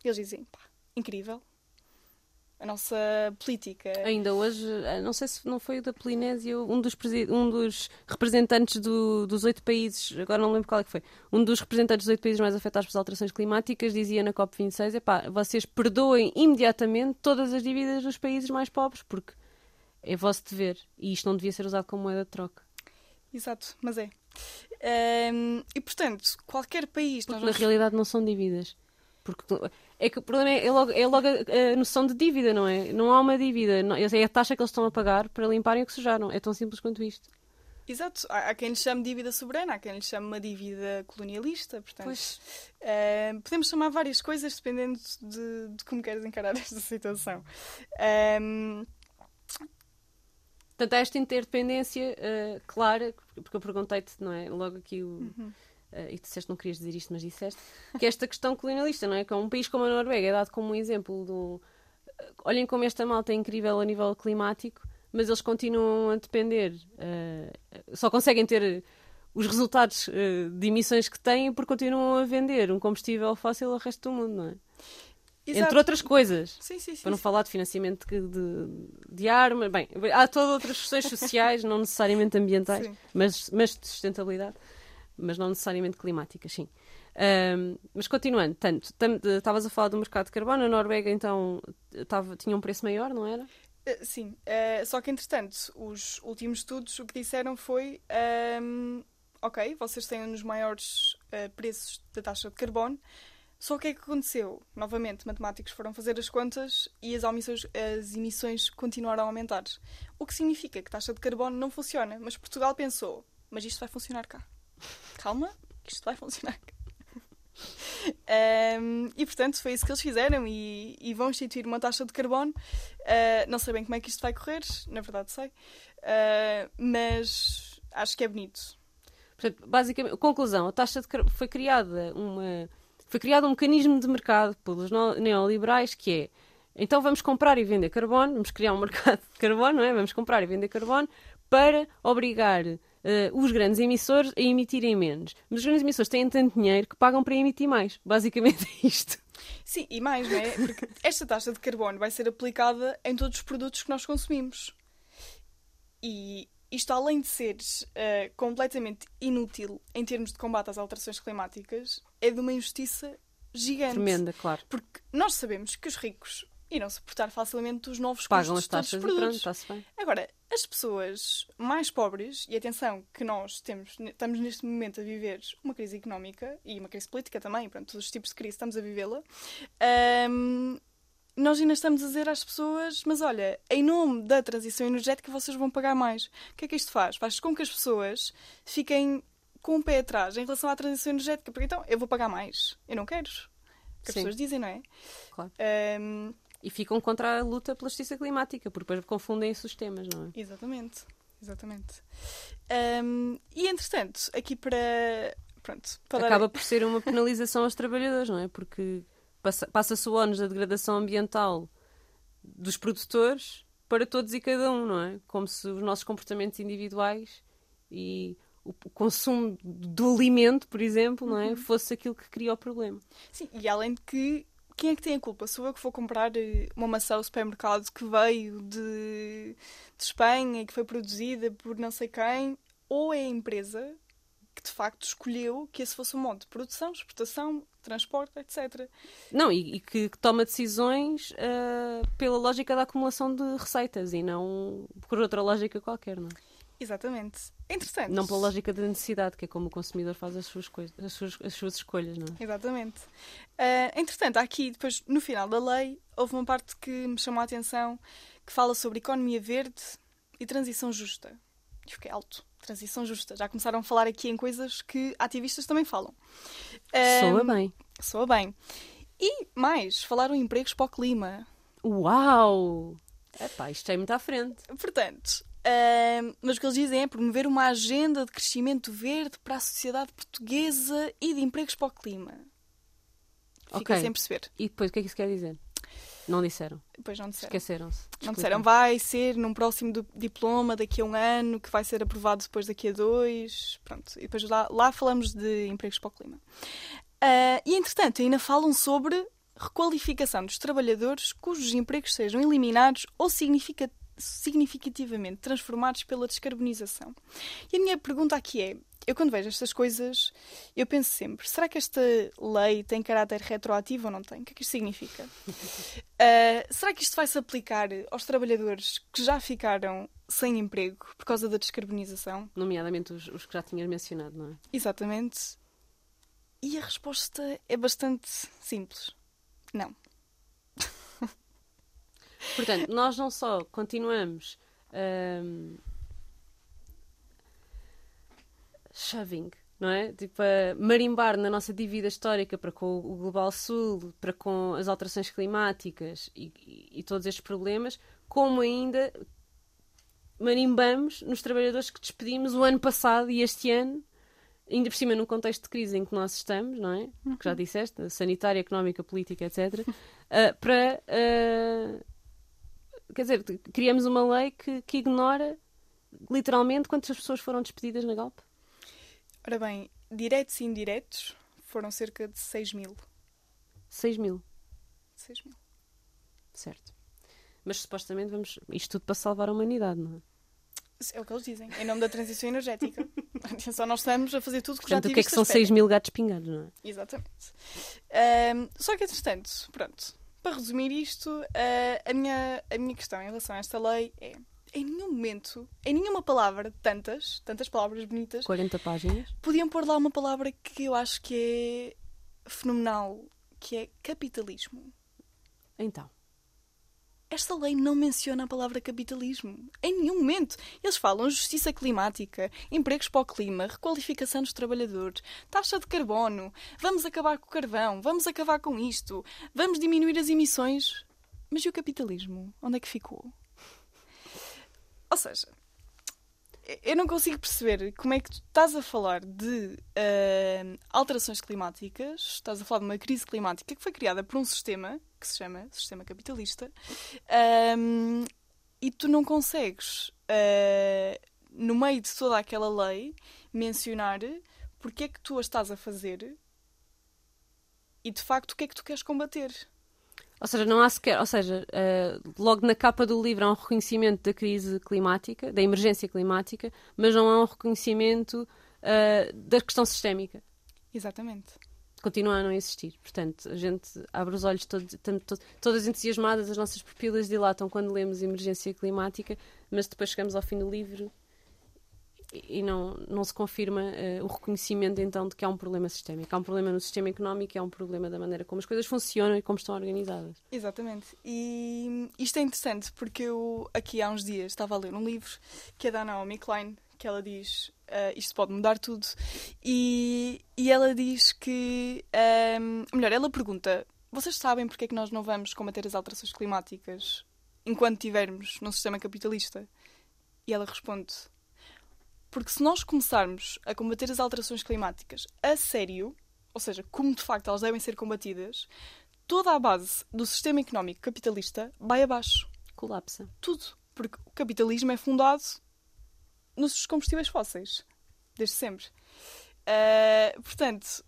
Eles dizem: pá, incrível. A nossa política. Ainda hoje, eh, não sei se não foi o da Polinésio, um dos, um dos representantes do- dos oito países, agora não lembro qual é que foi, um dos representantes dos oito países mais afetados pelas alterações climáticas dizia na COP26: epá, vocês perdoem imediatamente todas as dívidas dos países mais pobres, porque é vosso dever e isto não devia ser usado como moeda de troca. Exato, mas é. Ahm, e portanto, qualquer país. Porque nós na realidade não são dívidas. Porque é que o problema é, é logo, é logo a, a noção de dívida, não é? Não há uma dívida. Não, é a taxa que eles estão a pagar para limparem o que sujaram. É tão simples quanto isto. Exato, há, há quem lhe chame dívida soberana, há quem lhe chame uma dívida colonialista, portanto. Pois. podemos chamar várias coisas dependendo de, de como queres encarar esta situação. Ahm, Portanto, há esta interdependência eh, clara, porque eu perguntei-te, não é? Logo aqui o. Uhum. eh, e tu disseste que não querias dizer isto, mas disseste que esta questão colonialista, não é? Que é um país como a Noruega é dado como um exemplo de um. olhem como esta malta é incrível a nível climático, mas eles continuam a depender, uh, só conseguem ter os resultados uh, de emissões que têm porque continuam a vender um combustível fóssil ao resto do mundo, não é? Exato. Entre outras coisas. Sim, sim, sim, para não falar de financiamento de, de, de armas. Bem, há todas outras questões sociais, não necessariamente ambientais, mas, mas de sustentabilidade, mas não necessariamente climáticas, sim. Um, mas continuando, tanto, estavas a falar do mercado de carbono, a Noruega então tava, tinha um preço maior, não era? Uh, sim, uh, só que entretanto, os últimos estudos o que disseram foi: um, ok, vocês têm um dos maiores uh, preços da taxa de carbono, só que o que é que aconteceu? Novamente, matemáticos foram fazer as contas e as emissões, as emissões continuaram a aumentar. O que significa que a taxa de carbono não funciona. Mas Portugal pensou, mas isto vai funcionar cá. Calma, isto vai funcionar cá. Um, e portanto foi isso que eles fizeram e, e vão instituir uma taxa de carbono. Uh, não sei bem como é que isto vai correr, na verdade sei, uh, mas acho que é bonito. Portanto, basicamente, conclusão: a taxa de foi criada uma foi criado um mecanismo de mercado pelos neoliberais que é então vamos comprar e vender carbono, vamos criar um mercado de carbono, não é? Vamos comprar e vender carbono para obrigar uh, os grandes emissores a emitirem menos. Mas os grandes emissores têm tanto dinheiro que pagam para emitir mais. Basicamente é isto. Sim, e mais, não é? Porque esta taxa de carbono vai ser aplicada em todos os produtos que nós consumimos. E isto, além de ser uh, completamente inútil em termos de combate às alterações climáticas, é de uma injustiça gigante. Tremenda, claro. Porque nós sabemos que os ricos irão suportar facilmente os novos Pagam custos as taxas de produtos. Pronto, bem. Agora, as pessoas mais pobres, e atenção que nós temos, estamos neste momento a viver uma crise económica e uma crise política também, pronto, todos os tipos de crise estamos a vivê-la, um, nós ainda estamos a dizer às pessoas, mas olha, em nome da transição energética vocês vão pagar mais. O que é que isto faz? Faz com que as pessoas fiquem com o um pé atrás em relação à transição energética, porque então eu vou pagar mais. Eu não quero. Que as pessoas dizem, não é? Claro. Um... E ficam contra a luta pela justiça climática, porque depois confundem-se os temas, não é? Exatamente. Exatamente. Um, e entretanto, aqui para. Pronto, para Acaba dar... por ser uma penalização aos trabalhadores, não é? Porque passa-se o ónus da degradação ambiental dos produtores para todos e cada um, não é? Como se os nossos comportamentos individuais e o consumo do alimento, por exemplo, não é? Uhum. fosse aquilo que cria o problema. Sim, e além de que quem é que tem a culpa? Sou eu que vou comprar eh, uma maçã ao supermercado que veio de, de Espanha e que foi produzida por não sei quem, ou é a empresa que de facto escolheu que esse fosse o modo de produção, exportação, transporte, etc. Não, e, e que, que, toma decisões uh, pela lógica da acumulação de receitas e não por outra lógica qualquer, não é? Exatamente. Interessante. Não pela lógica da necessidade, que é como o consumidor faz as suas, coisas, as suas, as suas escolhas, não é? Exatamente. Uh, entretanto, aqui, depois, no final da lei, houve uma parte que me chamou a atenção que fala sobre economia verde e transição justa. E fiquei alto transição justa. Já começaram a falar aqui em coisas que ativistas também falam. Soa um, bem. Soa bem. E mais, falaram em empregos para o clima. Uau! Epá, isto é muito à frente. Portanto, um, mas o que eles dizem é promover uma agenda de crescimento verde para a sociedade portuguesa e de empregos para o clima. Fica okay. sem perceber. E depois, o que é que isso quer dizer? Não disseram. Não disseram. Esqueceram-se. Não disseram. Vai ser num próximo diploma daqui a um ano, que vai ser aprovado depois daqui a dois. Pronto. E depois lá, lá falamos de empregos para o clima. Uh, e entretanto, ainda falam sobre requalificação dos trabalhadores cujos empregos sejam eliminados ou significativamente transformados pela descarbonização. E a minha pergunta aqui é: eu quando vejo estas coisas, eu penso sempre, será que esta lei tem caráter retroativo ou não tem? O que é que isto significa? uh, será que isto vai se aplicar aos trabalhadores que já ficaram sem emprego por causa da descarbonização? Nomeadamente os, os que já tinhas mencionado, não é? Exatamente. E a resposta é bastante simples. Não. Portanto, nós não só continuamos. Um shoving, não é? Tipo, a marimbar na nossa dívida histórica para com o Global Sul, para com as alterações climáticas e, e, e todos estes problemas, como ainda marimbamos nos trabalhadores que despedimos o ano passado e este ano, ainda por cima num contexto de crise em que nós estamos, não é? Que já uhum. disseste, sanitária, económica, política, etc., uh, para uh, quer dizer, criamos uma lei que, que ignora literalmente quantas pessoas foram despedidas na Galp? Ora bem, diretos e indiretos foram cerca de 6 mil. 6 mil. 6 mil. Certo. Mas supostamente vamos. Isto tudo para salvar a humanidade, não é? É o que eles dizem, em nome da transição energética. Atenção, nós estamos a fazer tudo que Portanto, já o que é que são 6 mil gatos pingados, não é? Exatamente. Um, só que, entretanto, pronto, para resumir isto, uh, a, minha, a minha questão em relação a esta lei é: em nenhum momento, em nenhuma palavra, tantas, tantas palavras bonitas, 40 páginas, podiam pôr lá uma palavra que eu acho que é fenomenal, que é capitalismo. Então. Esta lei não menciona a palavra capitalismo. Em nenhum momento. Eles falam justiça climática, empregos para o clima, requalificação dos trabalhadores, taxa de carbono, vamos acabar com o carvão, vamos acabar com isto, vamos diminuir as emissões. Mas e o capitalismo? Onde é que ficou? Ou seja, eu não consigo perceber como é que tu estás a falar de uh, alterações climáticas, estás a falar de uma crise climática que foi criada por um sistema que se chama sistema capitalista um, e tu não consegues, uh, no meio de toda aquela lei, mencionar porque é que tu a estás a fazer e de facto o que é que tu queres combater. Ou seja, não há sequer, ou seja, uh, logo na capa do livro há um reconhecimento da crise climática, da emergência climática, mas não há um reconhecimento uh, da questão sistémica. Exatamente. Continua a não existir. Portanto, a gente abre os olhos todo, todo, todas entusiasmadas, as nossas pupilas dilatam quando lemos emergência climática, mas depois chegamos ao fim do livro e não, não se confirma uh, o reconhecimento então de que há um problema sistémico. Há um problema no sistema económico, há um problema da maneira como as coisas funcionam e como estão organizadas. Exatamente. E isto é interessante porque eu aqui há uns dias estava a ler um livro que é da Naomi Klein, que ela diz uh, isto pode mudar tudo. E, e ela diz que. Um, ehm, melhor, ela pergunta: vocês sabem porque é que nós não vamos combater as alterações climáticas enquanto tivermos num sistema capitalista? E ela responde: porque se nós começarmos a combater as alterações climáticas a sério, ou seja, como de facto elas devem ser combatidas, toda a base do sistema económico capitalista vai abaixo. Colapsa. Tudo. Porque o capitalismo é fundado nos combustíveis fósseis. Desde sempre. Uh, portanto,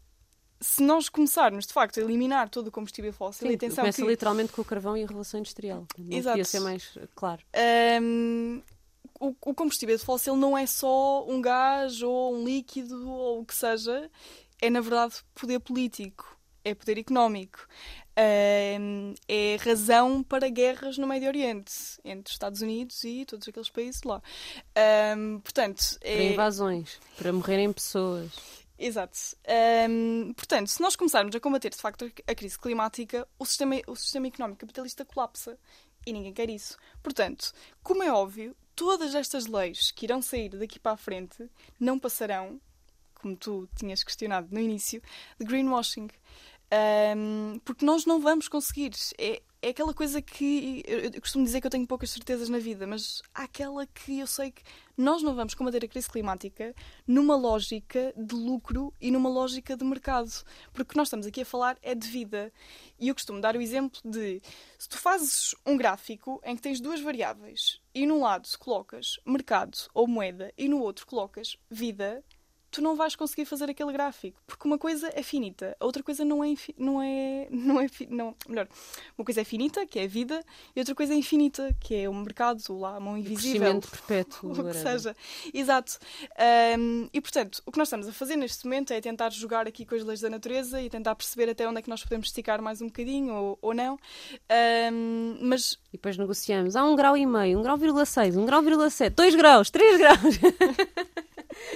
se nós começarmos de facto a eliminar todo o combustível fóssil, Sim, atenção começa que... literalmente com o carvão e a Revolução Industrial. Não Exato. podia ser mais claro. Um, o, o combustível fóssil não é só um gás ou um líquido ou o que seja, é na verdade poder político, é poder económico. é razão para guerras no Médio Oriente, entre Estados Unidos e todos aqueles países lá. portanto, é... Para invasões, para morrerem pessoas. Exato. Um, portanto, se nós começarmos a combater de facto a crise climática, o sistema, o sistema económico capitalista colapsa. E ninguém quer isso. Portanto, como é óbvio, todas estas leis que irão sair daqui para a frente não passarão, como tu tinhas questionado no início, de greenwashing. Um, porque nós não vamos conseguir. É, é aquela coisa que eu, eu, costumo dizer que eu tenho poucas certezas na vida, mas há aquela que eu sei que nós não vamos combater a crise climática numa lógica de lucro e numa lógica de mercado. Porque o que nós estamos aqui a falar é de vida. E eu costumo dar o exemplo de se tu fazes um gráfico em que tens duas variáveis e num lado colocas mercado ou moeda e no outro colocas vida, tu não vais conseguir fazer aquele gráfico, porque uma coisa é finita, a outra coisa não é não é não é não, melhor, uma coisa é finita, que é a vida, e outra coisa é infinita, que é o mercado, lá a mão invisível, o crescimento perpétuo, o que seja. Exato. Um, e portanto, o que nós estamos a fazer neste momento é tentar jogar aqui com as leis da natureza e tentar perceber até onde é que nós podemos esticar mais um bocadinho ou, ou não. Um, mas e depois negociamos. Há um grau e meio, um grau vírgula seis, um grau vírgula sete, dois graus, três graus.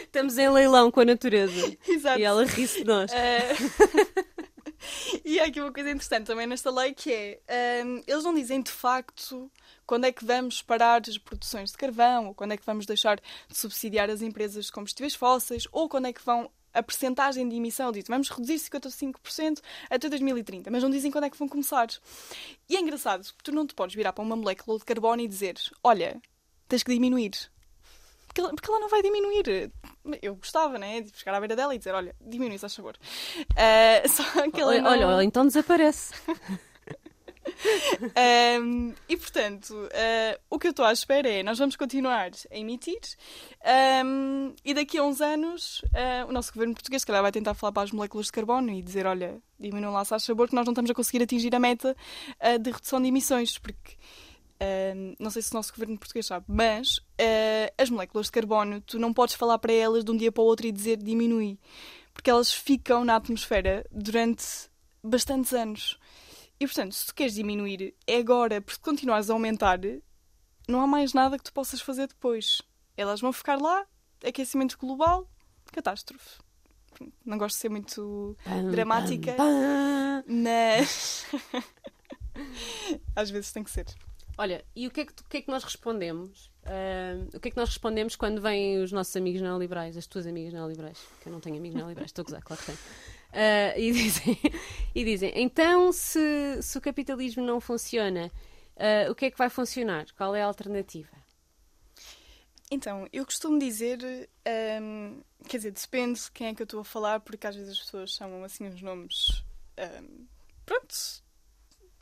Estamos em leilão com a natureza. Exato. E ela ri-se de nós. Uh... e há aqui uma coisa interessante também nesta lei que é um, eles não dizem de facto quando é que vamos parar as produções de carvão, ou quando é que vamos deixar de subsidiar as empresas de combustíveis fósseis, ou quando é que vão a percentagem de emissão diz vamos reduzir 55% até 2030, mas não dizem quando é que vão começar. E é engraçado, tu não te podes virar para uma molécula de carbono e dizer olha, tens que diminuir porque ela não vai diminuir. Eu gostava, né? De chegar à beira dela e dizer: Olha, diminui, se favor. Uh, só que ela olha, não... olha, então desaparece. um, e portanto, uh, o que eu estou à espera é nós vamos continuar a emitir um, e daqui a uns anos uh, o nosso governo português, se calhar, vai tentar falar para as moléculas de carbono e dizer: olha, diminuam lá, se sabor, que nós não estamos a conseguir atingir a meta uh, de redução de emissões, porque. Não sei se o nosso governo português sabe, mas as moléculas de carbono, tu não podes falar para elas de um dia para o outro e dizer diminui, porque elas ficam na atmosfera durante bastantes anos. E portanto, se tu queres diminuir, é agora, porque se continuares a aumentar, não há mais nada que tu possas fazer depois. Elas vão ficar lá, aquecimento global, catástrofe. Não gosto de ser muito pam, dramática, pam, pam. mas às vezes tem que ser. Olha, e o que é que, que, é que nós respondemos? Uh, o que é que nós respondemos quando vêm os nossos amigos neoliberais, as tuas amigas neoliberais? Que eu não tenho amigos neoliberais, estou a gozar, claro que tenho. Uh, e, dizem, e dizem: então, se, se o capitalismo não funciona, uh, o que é que vai funcionar? Qual é a alternativa? Então, eu costumo dizer, um, quer dizer, depende de quem é que eu estou a falar, porque às vezes as pessoas chamam assim os nomes, um, pronto,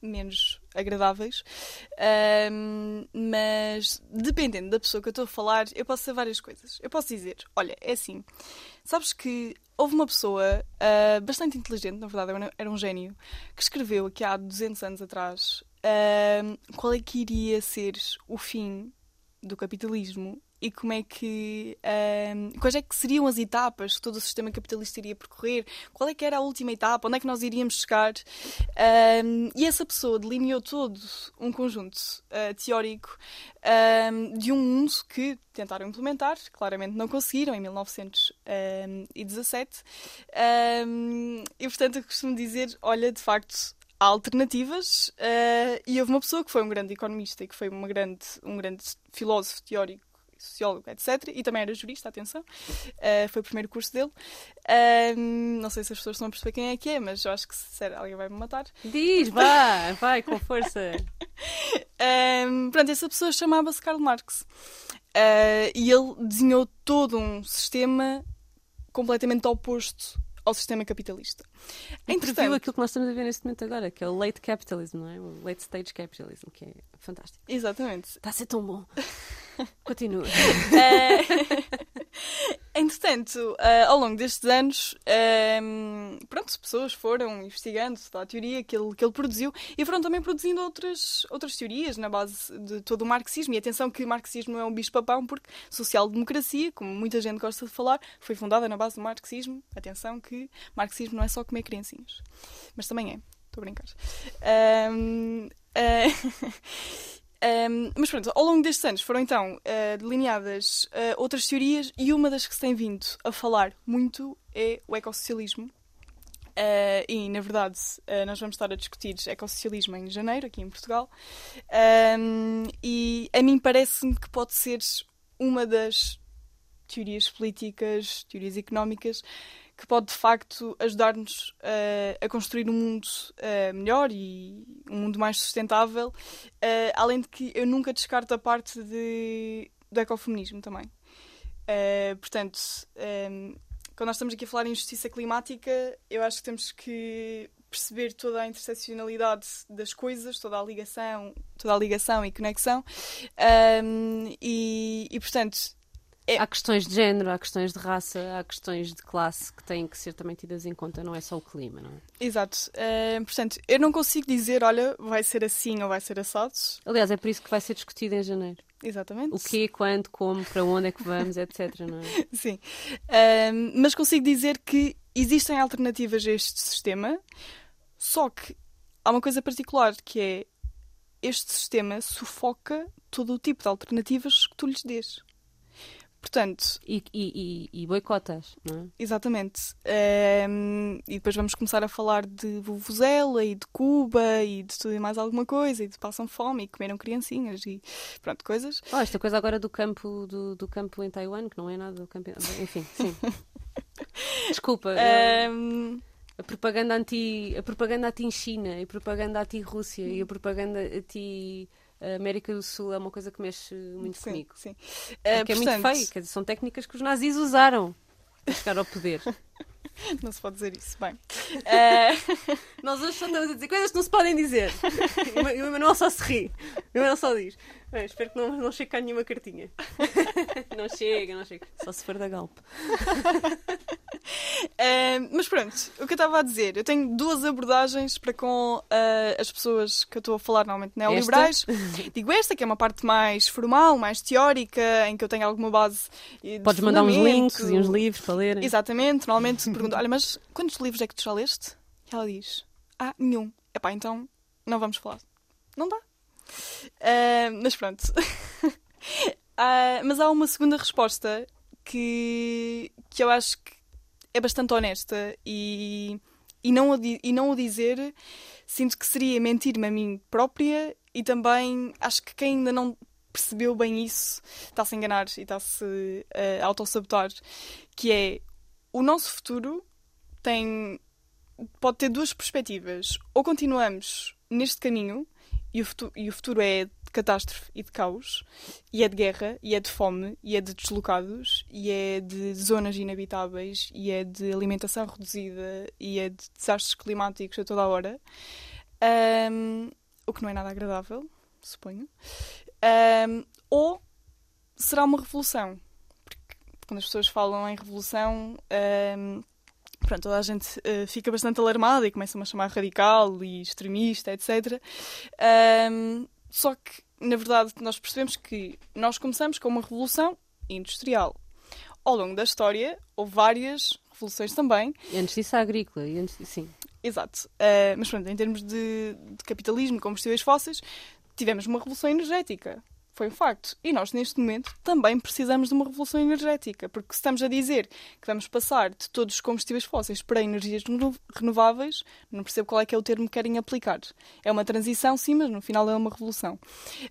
menos agradáveis. Um, mas dependendo da pessoa que eu estou a falar, eu posso dizer várias coisas. Eu posso dizer: olha, é assim, sabes que houve uma pessoa uh, bastante inteligente, na verdade, era um gênio, que escreveu aqui há 200 anos atrás qual é que iria ser o fim do capitalismo e como é que um, quais é que seriam as etapas que todo o sistema capitalista iria percorrer, qual é que era a última etapa, onde é que nós iríamos chegar? Um, e essa pessoa delineou todo um conjunto uh, teórico um, de um mundo que tentaram implementar, claramente não conseguiram em 1917 e portanto eu costumo dizer, olha de facto há alternativas uh, e houve uma pessoa que foi um grande economista e que foi uma grande, um grande filósofo teórico sociólogo, etc. E também era jurista, atenção. Uh, foi o primeiro curso dele. Uh, não sei se as pessoas estão a perceber quem é que é, mas eu acho que se alguém vai me matar. Diz, vá, vai, com força. uh, pronto, essa pessoa chamava-se Karl Marx. Uh, e ele desenhou todo um sistema completamente oposto ao sistema capitalista. E Entretanto, aquilo que nós estamos a ver neste momento agora, que é o late capitalism, não é? O late stage capitalism, que é fantástico. Exatamente. Está a ser tão bom. Continua. Uh, entretanto, uh, ao longo destes anos, uh, pronto, as pessoas foram investigando a teoria que ele, que ele produziu e foram também produzindo outras, outras teorias na base de todo o marxismo. E atenção que o marxismo não é um bicho-papão, porque social-democracia, como muita gente gosta de falar, foi fundada na base do marxismo. Atenção que marxismo não é só comer criancinhas, mas também é. Estou a brincar. Um, uh, Um, mas pronto, ao longo destes anos foram então uh, delineadas uh, outras teorias e uma das que se tem vindo a falar muito é o ecossocialismo. Uh, e, na verdade, nós vamos estar a discutir ecossocialismo em janeiro, aqui em Portugal. Um, e a mim parece-me que pode ser uma das teorias políticas, teorias económicas que pode de facto ajudar-nos uh, a construir um mundo uh, melhor e um mundo mais sustentável, uh, além de que eu nunca descarto a parte de, do ecofeminismo também. portanto, um, quando nós estamos aqui a falar em justiça climática, eu acho que temos que perceber toda a interseccionalidade das coisas, toda a ligação, toda a ligação e conexão. Um, e, e, portanto, é... Há questões de género, há questões de raça, há questões de classe que têm que ser também tidas em conta, não é só o clima, não é? Exato. Uh, portanto, eu não consigo dizer, olha, vai ser assim ou vai ser assado. Aliás, é por isso que vai ser discutido em janeiro. Exatamente. O quê, quando, como, para onde é que vamos, etc. Não é? Sim. Uh, mas consigo dizer que existem alternativas a este sistema, só que há uma coisa particular que é este sistema sufoca todo o tipo de alternativas que tu lhes dês. Portanto, e, e, e, boicotas, não é? Exatamente. Um, e depois vamos começar a falar de Vuvuzela e de Cuba e de tudo e mais alguma coisa, e de passam fome e comeram criancinhas e pronto, coisas. Oh, esta coisa agora do campo, do, do campo em Taiwan, que não é nada do campo. Enfim, sim. Desculpa. Um... A propaganda anti a propaganda anti China e a propaganda anti Rússia e a propaganda anti a América do Sul é uma coisa que mexe muito sim, comigo. Sim. Uh, é portanto... muito feio, quer dizer, são técnicas que os nazis usaram para chegar ao poder. Não se pode dizer isso. Bem. eh, Nós hoje só estamos a dizer coisas que não se podem dizer. E o Emanuel só se ri. O Emanuel só diz. Bem, espero que não, não chegue cá nenhuma cartinha. Não chega, não chega. Só se for da Galp. eh, mas pronto, o que eu estava a dizer, eu tenho duas abordagens para com eh, as pessoas que eu estou a falar normalmente neoliberais. Digo esta, que é uma parte mais formal, mais teórica, em que eu tenho alguma base. eh, de Podes mandar uns links e uns livros para lerem. Exatamente, normalmente pergunto, olha, mas quantos livros é que tu já leste? E ela diz, ah, nenhum. Epá, então não vamos falar. Não dá. Ah, mas pronto. Ah, mas há uma segunda resposta que, que eu acho que é bastante honesta e, e, não, o e não o dizer sinto que seria mentir-me a mim própria e também acho que quem ainda não percebeu bem isso está-se a enganar e está-se a autossabotar que é o nosso futuro tem pode ter duas perspectivas ou continuamos neste caminho e o futuro, e o futuro é de catástrofe e de caos e é de guerra e é de fome e é de deslocados e é de zonas inabitáveis e é de alimentação reduzida e é de desastres climáticos a toda a hora. Ahm, o que não é nada agradável suponho. Ahm, ou será uma revolução? Porque quando as pessoas falam em revolução ahm, pronto, toda a gente eh, fica bastante alarmada e começa-me a chamar radical e extremista, etc. Ahm, só que, na verdade, nós percebemos que nós começamos com uma revolução industrial. Ao longo da história, houve várias revoluções também, E antes disso, a agrícola. E antes sim. Exato. Uh, mas pronto, em termos de, de capitalismo, combustíveis fósseis, tivemos uma revolução energética. Foi um facto. E nós, neste momento, também precisamos de uma revolução energética. Porque estamos a dizer que vamos passar de todos os combustíveis fósseis para energias reno- renováveis, não percebo qual é que é o termo que querem aplicar. É uma transição, sim, mas no final é uma revolução.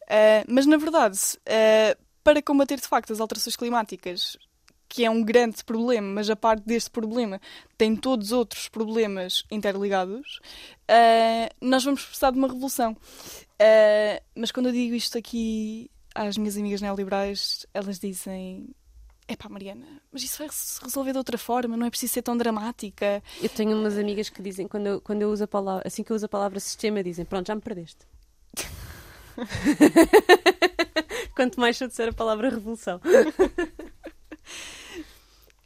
Uh, mas, na verdade, uh, para combater de facto as alterações climáticas, que é um grande problema, mas a parte deste problema tem todos outros problemas interligados, uh, nós vamos precisar de uma revolução. Uh, mas quando eu digo isto aqui às minhas amigas neoliberais, elas dizem. Epá, Mariana, mas isso vai se resolver de outra forma, não é preciso ser tão dramática. Eu tenho umas amigas que dizem, quando eu, quando eu uso a palavra, assim que eu uso a palavra sistema, dizem, pronto, já me perdeste. Quanto mais eu disser a palavra revolução.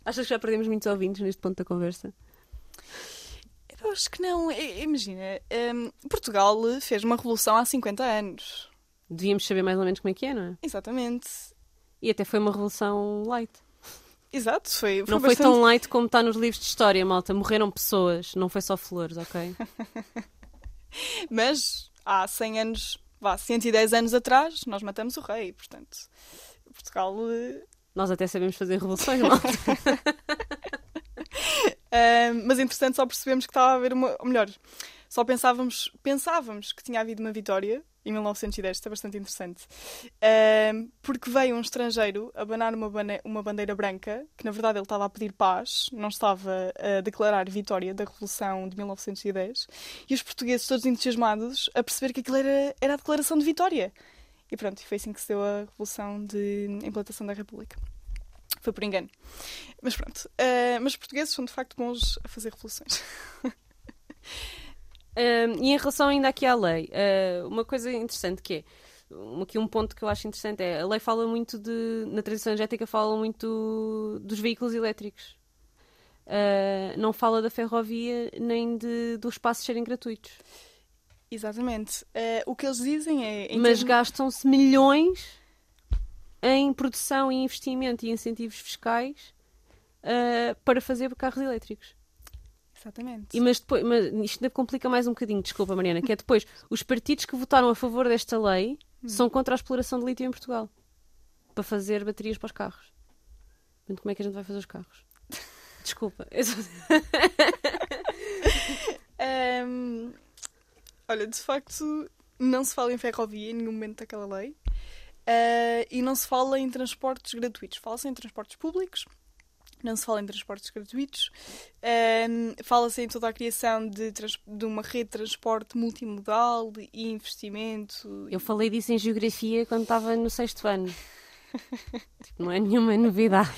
Achas que já perdemos muitos ouvintes neste ponto da conversa? Eu acho que não. Imagina, um, Portugal fez uma revolução há 50 anos. Devíamos saber mais ou menos como é que é, não é? Exatamente. E até foi uma revolução light. Exato, foi, Não foi bastante- tão light como está nos livros de história, malta. Morreram pessoas, não foi só flores, ok? Mas há 100 anos, vá, 110 anos atrás, nós matamos o rei, portanto, Portugal. eh, Nós até sabemos fazer revoluções, malta. ah, mas entretanto só percebemos que estava a haver uma. Ou melhor, só pensávamos, pensávamos que tinha havido uma vitória em 1910, isto é bastante interessante. Porque veio um estrangeiro abanar uma, bane- uma bandeira branca, que na verdade ele estava a pedir paz, não estava a declarar vitória da Revolução de 1910, e os portugueses todos entusiasmados a perceber que aquilo era, era a declaração de vitória. E pronto, foi assim que se deu a Revolução de implantação da República. Foi por engano. Mas pronto. Ah, mas os portugueses são de facto bons a fazer revoluções. Um, e em relação ainda aqui à lei, uh, uma coisa interessante que é, aqui um ponto que eu acho interessante é, a lei fala muito de, na transição energética fala muito dos veículos elétricos. Uh, não fala da ferrovia nem de, dos espaços serem gratuitos. Exatamente. Ah, o que eles dizem é. Mas termos- gastam-se milhões em produção e investimento e incentivos fiscais uh, para fazer carros elétricos. Exatamente. E mas depois, mas isto ainda complica mais um bocadinho, desculpa Mariana, que é depois os partidos que votaram a favor desta lei são contra a exploração de lítio em Portugal para fazer baterias para os carros. Portanto, como é que a gente vai fazer os carros? Desculpa. Só- Ahm, olha, de facto, não se fala em ferrovia em nenhum momento daquela lei. Ah, e não se fala em transportes gratuitos. Fala-se em transportes públicos. Não se fala em transportes gratuitos. Ahm, Fala-se em toda a criação de, de uma rede de transporte multimodal e investimento. Eu falei disso em geografia quando estava no sexto ano. Tipo, não é nenhuma novidade.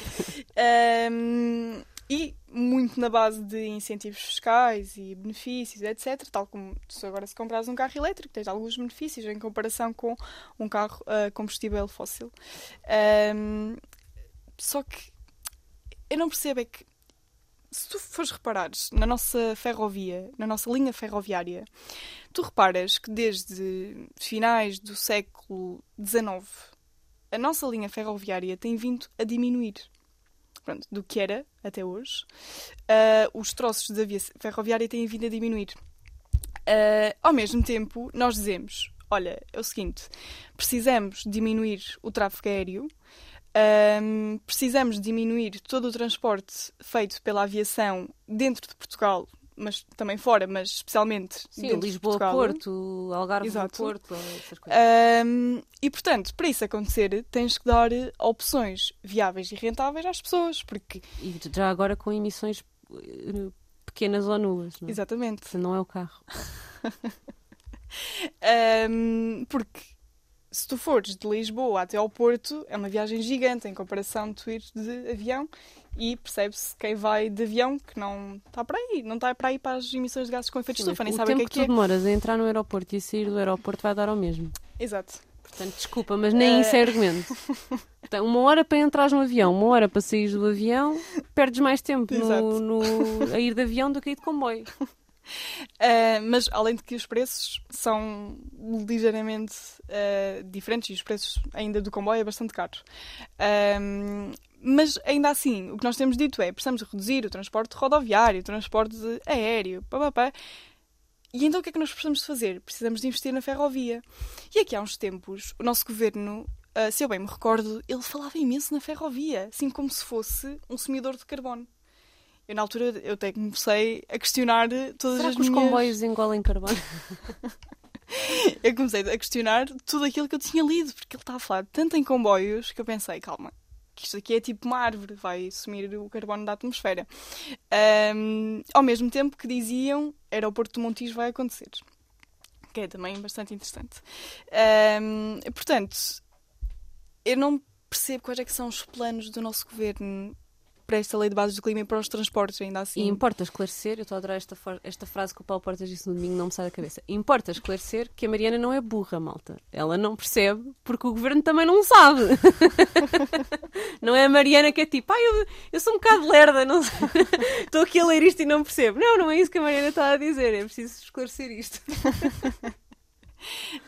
Um, e muito na base de incentivos fiscais e benefícios, etc. Tal como se agora se compras um carro elétrico, tens alguns benefícios em comparação com um carro a combustível fóssil. Um, só que eu não percebo é que se tu fores reparares na nossa ferrovia, na nossa linha ferroviária, tu reparas que desde finais do século XIX a nossa linha ferroviária tem vindo a diminuir. Pronto, do que era até hoje, uh, os troços da via ferroviária têm vindo a diminuir. Uh, ao mesmo tempo, nós dizemos: olha, é o seguinte, precisamos diminuir o tráfego aéreo um, precisamos diminuir todo o transporte feito pela aviação dentro de Portugal, mas também fora, mas especialmente Sim, Lisboa. Porto, Algarve, Exato. Porto, essas coisas. Um, e portanto, para isso acontecer, tens que dar opções viáveis e rentáveis às pessoas, porque E já agora com emissões eh, pequenas ou nulas, não é? exatamente, Se não é o carro. um, porque se tu fores de Lisboa até ao Porto, é uma viagem gigante em comparação de tu ir de avião e percebe-se quem vai de avião que não está para aí, não está para aí para as emissões de gases com efeito de estufa, nem sabe o que é que tu é. demoras a entrar no aeroporto e a sair do aeroporto vai dar ao mesmo. Exato. Portanto, desculpa, mas nem Eh. isso é argumento. Portanto, uma hora para entrar no avião, uma hora para sair do avião, perdes mais tempo no, no- a ir de avião do que a ir de comboio. Uh, mas além de que os preços são ligeiramente uh, diferentes e os preços ainda do comboio é bastante caro. Um, mas ainda assim, o que nós temos dito é precisamos reduzir o transporte rodoviário, o transporte aéreo, papapá. E então o que é que nós precisamos de fazer? Precisamos de investir na ferrovia. E aqui há uns tempos, o nosso governo, uh, se eu bem me recordo, ele falava imenso na ferrovia, assim como se fosse um sumidor de carbono. Eu, na altura, eu até comecei a questionar todas Será as que os minhas... comboios engolem carbono? Eu comecei a questionar tudo aquilo que eu tinha lido, porque ele estava a falar tanto em comboios que eu pensei, calma, que isto aqui é tipo uma árvore, vai sumir o carbono da atmosfera. Ahm, ao mesmo tempo que diziam, aeroporto do Montijo vai acontecer. Que é também bastante interessante. Ahm, portanto, eu não percebo quais é que são os planos do nosso governo para esta lei de bases do clima e para os transportes, ainda E assim. importa esclarecer, eu estou a adorar esta, esta frase que o Paulo Portas disse no domingo, não me sai da cabeça. Importa esclarecer que a Mariana não é burra, malta. Ela não percebe, porque o governo também não sabe. não é a Mariana que é tipo, ai, eu, eu sou um bocado lerda, não estou aqui a ler isto e não percebo. Não, não é isso que a Mariana está a dizer, é preciso esclarecer isto.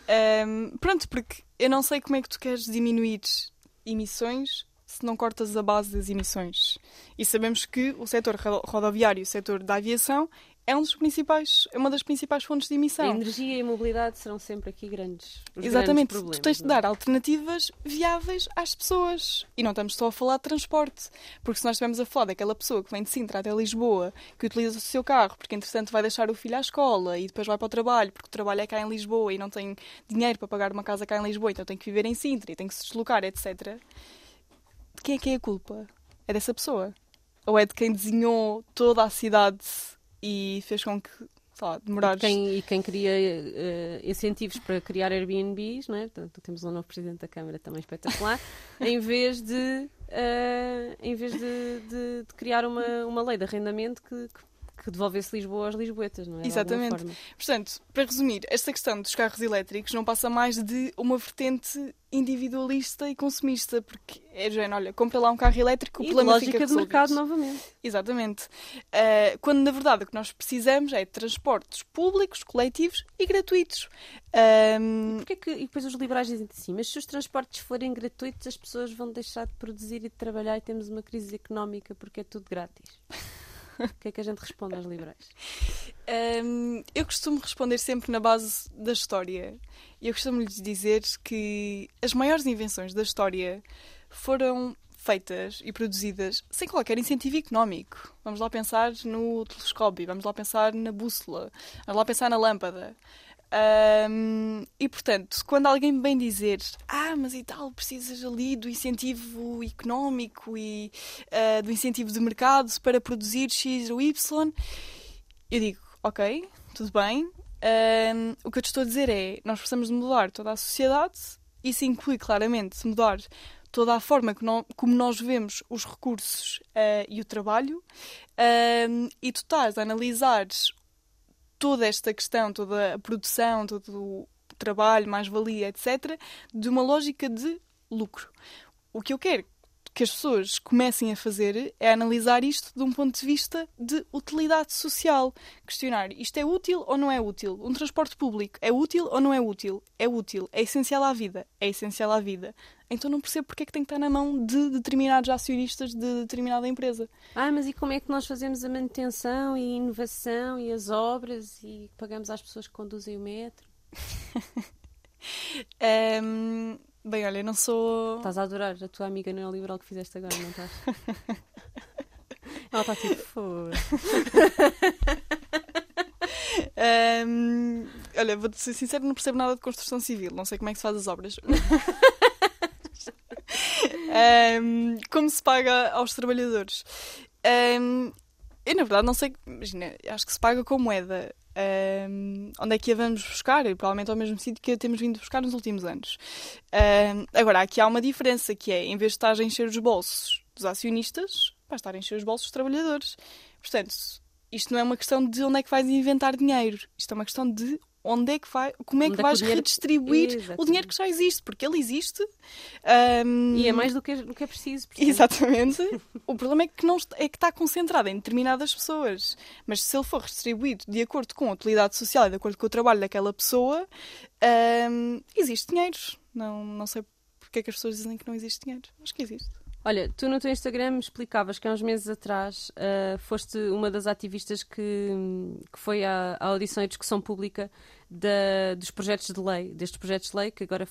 Ahm, pronto, porque eu não sei como é que tu queres diminuir emissões se não cortas a base das emissões. E sabemos que o setor ro- rodoviário e o setor da aviação é um dos principais, é uma das principais fontes de A emissão. energia e a mobilidade serão sempre aqui grandes. Exatamente, grandes tu tens de é? dar alternativas viáveis às pessoas. E não estamos só a falar de transporte. Porque se nós estivermos a falar daquela pessoa que vem de Sintra até Lisboa, que utiliza o seu carro, porque entretanto vai deixar o filho à escola e depois vai para o trabalho, porque o trabalho é cá em Lisboa e não tem dinheiro para pagar uma casa cá em Lisboa, então tem que viver em Sintra e tem que se deslocar, etc. Quem é que é a culpa? É dessa pessoa? Ou é de quem desenhou toda a cidade e fez com que, sei lá, demorares... Quem, e quem cria eh, incentivos para criar Airbnbs, não é? Portanto, temos um novo presidente da Câmara também espetacular, em vez de, eh, em vez de, de- de criar uma, uma lei de arrendamento que, que- que devolvesse Lisboa aos lisboetas, não é? Exatamente. Portanto, para resumir, esta questão dos carros elétricos não passa mais de uma vertente individualista e consumista, porque é género, olha, compra lá um carro elétrico, o E problema lógica fica de mercado novamente. Exatamente. Ah, quando na verdade o que nós precisamos é de transportes públicos, coletivos e gratuitos. Ahm, Porquê que, e depois os liberais dizem assim, mas se os transportes forem gratuitos, as pessoas vão deixar de produzir e de trabalhar e temos uma crise económica porque é tudo grátis. O que é que a gente responde aos liberais? Hum, eu costumo responder sempre na base da história. E eu costumo lhes dizer que as maiores invenções da história foram feitas e produzidas sem qualquer incentivo económico. Vamos lá pensar no telescópio, vamos lá pensar na bússola, vamos lá pensar na lâmpada. Hum, e portanto, quando alguém me vem dizer ah, mas e tal, precisas ali do incentivo económico e ah, do incentivo de mercado para produzir X ou Y, eu digo, ok, tudo bem. Ahm, o que eu te estou a dizer é, nós precisamos de mudar toda a sociedade isso inclui claramente mudar toda a forma como nós vemos os recursos uh, e o trabalho, uh, e tu estás a analisar toda esta questão, toda a produção, todo o trabalho, mais-valia, etc., de uma lógica de lucro. O que eu quero que as pessoas comecem a fazer é analisar isto de um ponto de vista de utilidade social. Questionar isto é útil ou não é útil? Um transporte público é útil ou não é útil? É útil. É essencial à vida? É essencial à vida. Então não percebo porque é que tem que estar na mão de determinados acionistas de determinada empresa. Ah, mas e como é que nós fazemos a manutenção e a inovação e as obras e pagamos às pessoas que conduzem o metro? um, Bem, olha, não sou. Estás a adorar a tua amiga neoliberal que fizeste agora, não estás? Ela está tipo foda. um, olha, vou-te ser sincero, não percebo nada de construção civil, não sei como é que se faz as obras. um, como se paga aos trabalhadores? Um, eu, na verdade, não sei. Imagina, acho que se paga com moeda. Um, onde é que a vamos buscar? Provavelmente ao mesmo sítio que a temos vindo buscar nos últimos anos. Um, agora, aqui há uma diferença que é, em vez de estar a encher os bolsos dos acionistas, vai estar a encher os bolsos dos trabalhadores. Portanto, isto não é uma questão de onde é que vais inventar dinheiro. Isto é uma questão de onde é que vai, como é onde que é vais dinheiro... redistribuir Exatamente. o dinheiro que já existe, porque ele existe. Um... E é mais do que, do que é preciso. Portanto. Exatamente. o problema é que, não, é que está concentrado em determinadas pessoas. Mas se ele for redistribuído de acordo com a utilidade social e de acordo com o trabalho daquela pessoa, um, existe dinheiro. Não, não sei porque é que as pessoas dizem que não existe dinheiro. Acho que existe. Olha, tu no teu Instagram explicavas que há uns meses atrás uh, foste uma das ativistas que, que foi à, à audição e discussão pública da, dos projetos de lei, destes projetos de lei que agora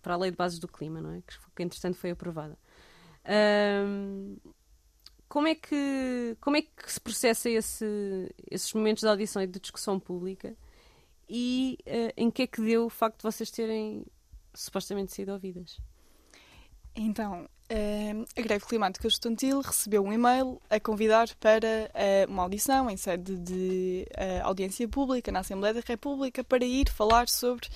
para a lei de bases do clima, não é? Que, que entretanto foi aprovada. Uh, como é que como é que se processa esse, esses momentos de audição e de discussão pública e uh, em que é que deu o facto de vocês terem supostamente sido ouvidas? Então, Uh, a Greve Climática Estudantil recebeu um e-mail a convidar para uh, uma audição em sede de uh, audiência pública na Assembleia da República para ir falar sobre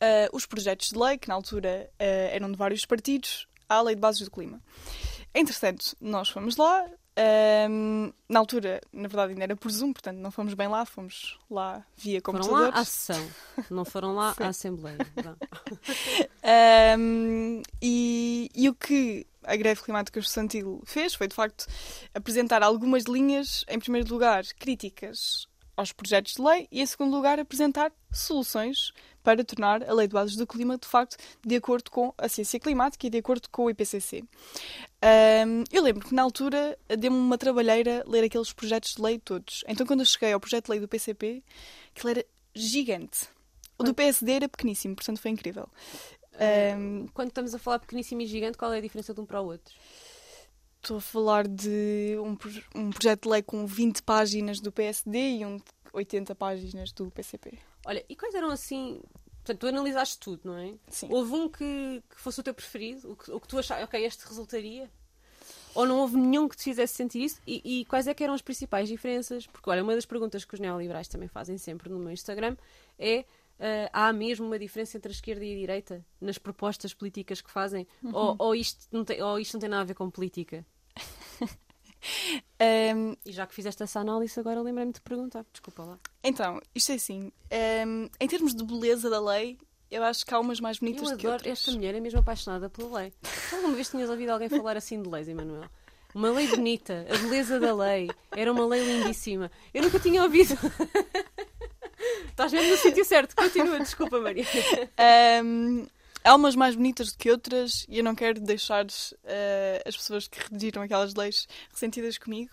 eh, os projetos de lei, que na altura eram de vários partidos, à Lei de Bases do Clima. Entretanto, nós fomos lá, um, na altura, na verdade, ainda era por Zoom, portanto não fomos bem lá, fomos lá via computadores. Foram lá à sessão, não foram lá à Assembleia. um, e, e, o que a Greve Climática Estudantil fez foi, de facto, apresentar algumas linhas, em primeiro lugar, críticas aos projetos de lei e, em segundo lugar, apresentar soluções para tornar a Lei de Bases do Clima, de facto, de acordo com a ciência climática e de acordo com o IPCC. Um, eu lembro que, na altura, deu-me uma trabalheira ler aqueles projetos de lei todos. Então, quando eu cheguei ao projeto de lei do PCP, aquilo era gigante. O do PSD era pequeníssimo, portanto foi incrível. Um, Quando estamos a falar pequeníssimo e gigante, qual é a diferença de um para o outro? Estou a falar de um, um projeto de lei com 20 páginas do PSD e um de 80 páginas do PCP. Olha, e quais eram assim. Portanto, tu analisaste tudo, não é? Sim. Houve um que, que fosse o teu preferido? O que, o que tu achaste, ok, este resultaria? Ou não houve nenhum que te fizesse sentir isso? E, e, quais é que eram as principais diferenças? Porque, olha, uma das perguntas que os neoliberais também fazem sempre no meu Instagram é Uh, há mesmo uma diferença entre a esquerda e a direita nas propostas políticas que fazem? Uhum. Ou, ou, isto não tem, ou isto não tem nada a ver com política? Um, e já que fizeste essa análise, agora lembrei-me de perguntar. Desculpa lá. Então, isto é assim: um, em termos de beleza da lei, eu acho que há umas mais bonitas eu do que outras. Esta mulher é mesmo apaixonada pela lei. Alguma vez tinhas ouvido alguém falar assim de leis, Emanuel? Uma lei bonita, a beleza da lei. Era uma lei lindíssima. Eu nunca tinha ouvido. Estás mesmo no sítio certo. Continua, desculpa, Maria. Um, há umas mais bonitas do que outras e eu não quero deixar uh, as pessoas que redigiram aquelas leis ressentidas comigo.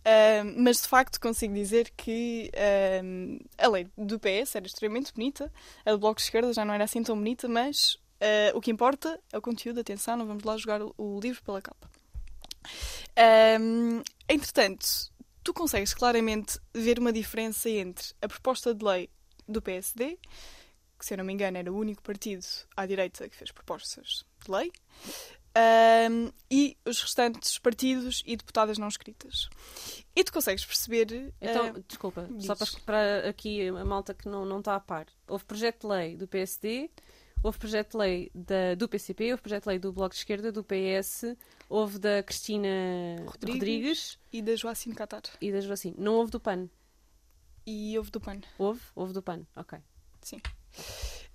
Uh, mas de facto consigo dizer que uh, a lei do PS era extremamente bonita, a do Bloco de Esquerda já não era assim tão bonita, mas o que importa é o conteúdo, atenção, não vamos lá jogar o, livro pela capa. entretanto, tu consegues claramente ver uma diferença entre a proposta de lei do PSD, que, se eu não me engano, era o único partido à direita que fez propostas de lei, um, e os restantes partidos e deputadas não escritas. E tu consegues perceber. Então, uh, desculpa, diz. só para, para aqui a malta que não, não está a par. Houve projeto de lei do PSD, houve projeto de lei da, do PCP, houve projeto de lei do Bloco de Esquerda, do PS, houve da Cristina Rodrigues. Rodrigues, E da Joacine Catar. e da Joacine. Não houve do PAN. E houve do PAN. Houve? Houve do PAN, ok.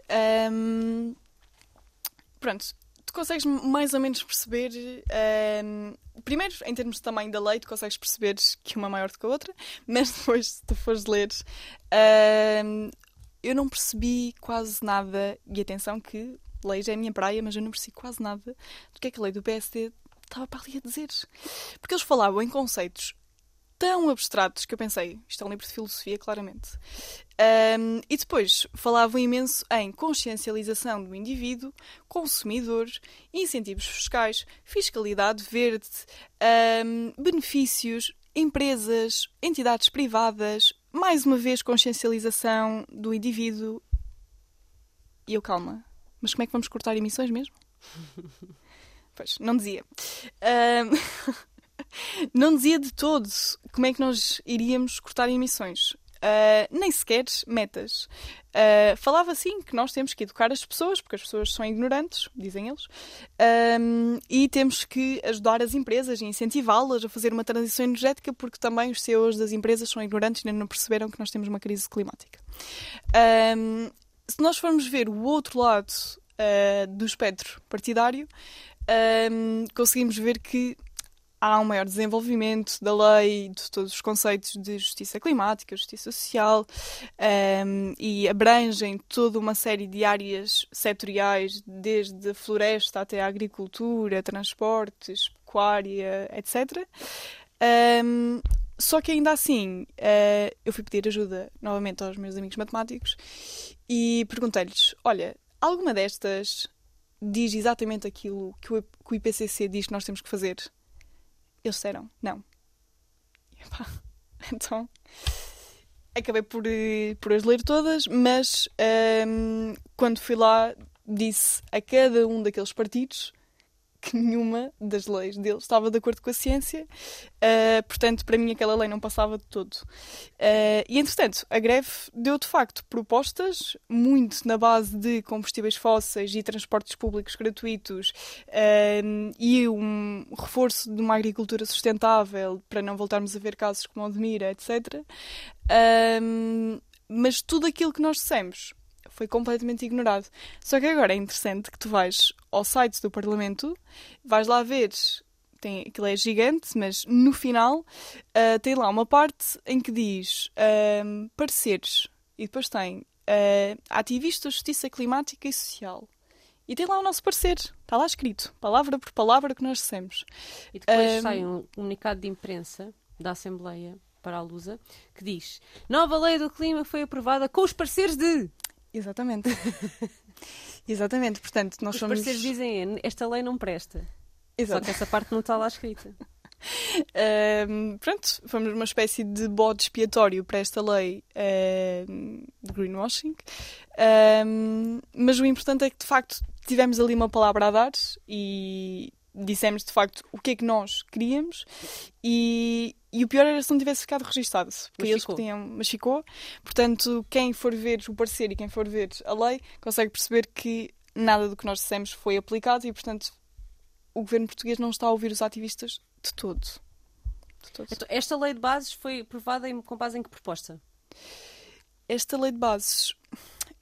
Ahm, pronto, tu consegues mais ou menos perceber. ahm, primeiro, em termos de tamanho da lei, tu consegues perceber que uma é maior do que a outra, mas depois, se tu fores ler, ahm, eu não percebi quase nada. E atenção, que lei já é a minha praia, mas eu não percebi quase nada do que é que a lei do PSD estava para ali a dizer. Porque eles falavam em conceitos tão abstratos que eu pensei, isto é um livro de filosofia, claramente. Um, e depois falavam imenso em consciencialização do indivíduo, consumidor, incentivos fiscais, fiscalidade verde, um, benefícios, empresas, entidades privadas, mais uma vez consciencialização do indivíduo. E eu, calma, mas como é que vamos cortar emissões mesmo? pois, não dizia. Um, não dizia de todo como é que nós iríamos cortar emissões. Uh, nem sequer metas. Uh, falava assim que nós temos que educar as pessoas, porque as pessoas são ignorantes, dizem eles, um, e temos que ajudar as empresas e incentivá-las a fazer uma transição energética, porque também os CEOs das empresas são ignorantes e ainda não perceberam que nós temos uma crise climática. Se nós formos ver o outro lado uh, do espectro partidário, conseguimos ver que há um maior desenvolvimento da lei, de todos os conceitos de justiça climática, justiça social, um, e abrangem toda uma série de áreas setoriais, desde a floresta até a agricultura, transportes, pecuária, etc. Um, só que ainda assim, uh, eu fui pedir ajuda novamente aos meus amigos matemáticos e perguntei-lhes: olha, alguma destas diz exatamente aquilo que o IPCC diz que nós temos que fazer? Eles disseram não. E, epá, então acabei por, eh, por as ler todas, mas um, quando fui lá disse a cada um daqueles partidos que nenhuma das leis deles estava de acordo com a ciência, uh, portanto, para mim aquela lei não passava de todo. Uh, e entretanto, a greve deu de facto propostas, muito na base de combustíveis fósseis e transportes públicos gratuitos uh, e um reforço de uma agricultura sustentável para não voltarmos a ver casos como o de Mira, etc. mas tudo aquilo que nós dissemos foi completamente ignorado. Só que agora é interessante que tu vais ao site do Parlamento, vais lá ver, tem, aquilo é gigante, mas no final uh, tem lá uma parte em que diz uh, pareceres e depois tem uh, ativista da justiça climática e social. E tem lá o nosso parecer, está lá escrito, palavra por palavra que nós dissemos. E depois sai um comunicado de imprensa da Assembleia para a Lusa que diz: Nova lei do clima foi aprovada com os pareceres de. Exatamente. Exatamente, portanto, nós Os somos. parceiros dizem: esta lei não presta. Só Exato. que essa parte não está lá escrita. Ahm, pronto, fomos uma espécie de bode expiatório para esta lei ahm, de greenwashing. Ahm, mas o importante é que, de facto, tivemos ali uma palavra a dar e dissemos, de facto, o que é que nós queríamos. E, e o pior era se não tivesse ficado registado. Porque Mas eles ficou. podiam, mas ficou. Portanto, quem for ver o parecer e quem for ver a lei consegue perceber que nada do que nós dissemos foi aplicado e, portanto, o governo português não está a ouvir os ativistas de todo. De todo. Então, esta lei de bases foi aprovada em, com base em que proposta? Esta lei de bases,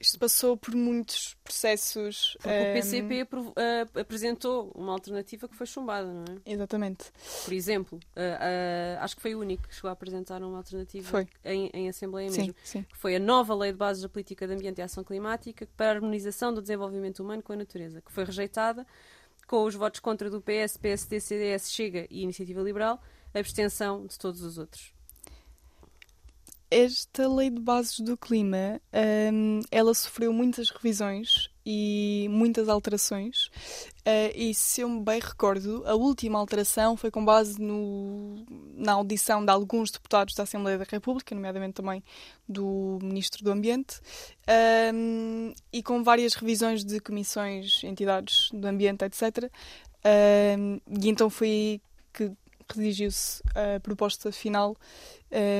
isto passou por muitos processos. Porque o ehm, PCP apro- ah, apresentou uma alternativa que foi chumbada, não é? Exatamente. Por exemplo, ah, ah, acho que foi o único que chegou a apresentar uma alternativa Foi. Em, em Assembleia Sim, mesmo. sim. que foi a nova Lei de Bases da Política de Ambiente e Ação Climática para a harmonização do desenvolvimento humano com a natureza, que foi rejeitada com os votos contra do PS, PSD, CDS, Chega e Iniciativa Liberal, abstenção de todos os outros. Esta lei de bases do clima, hum, ela sofreu muitas revisões e muitas alterações. Uh, e se eu me bem recordo, a última alteração foi com base no, na audição de alguns deputados da Assembleia da República, nomeadamente também do Ministro do Ambiente, hum, e com várias revisões de comissões, entidades do ambiente, etc. Hum, e então foi que redigiu-se a proposta final,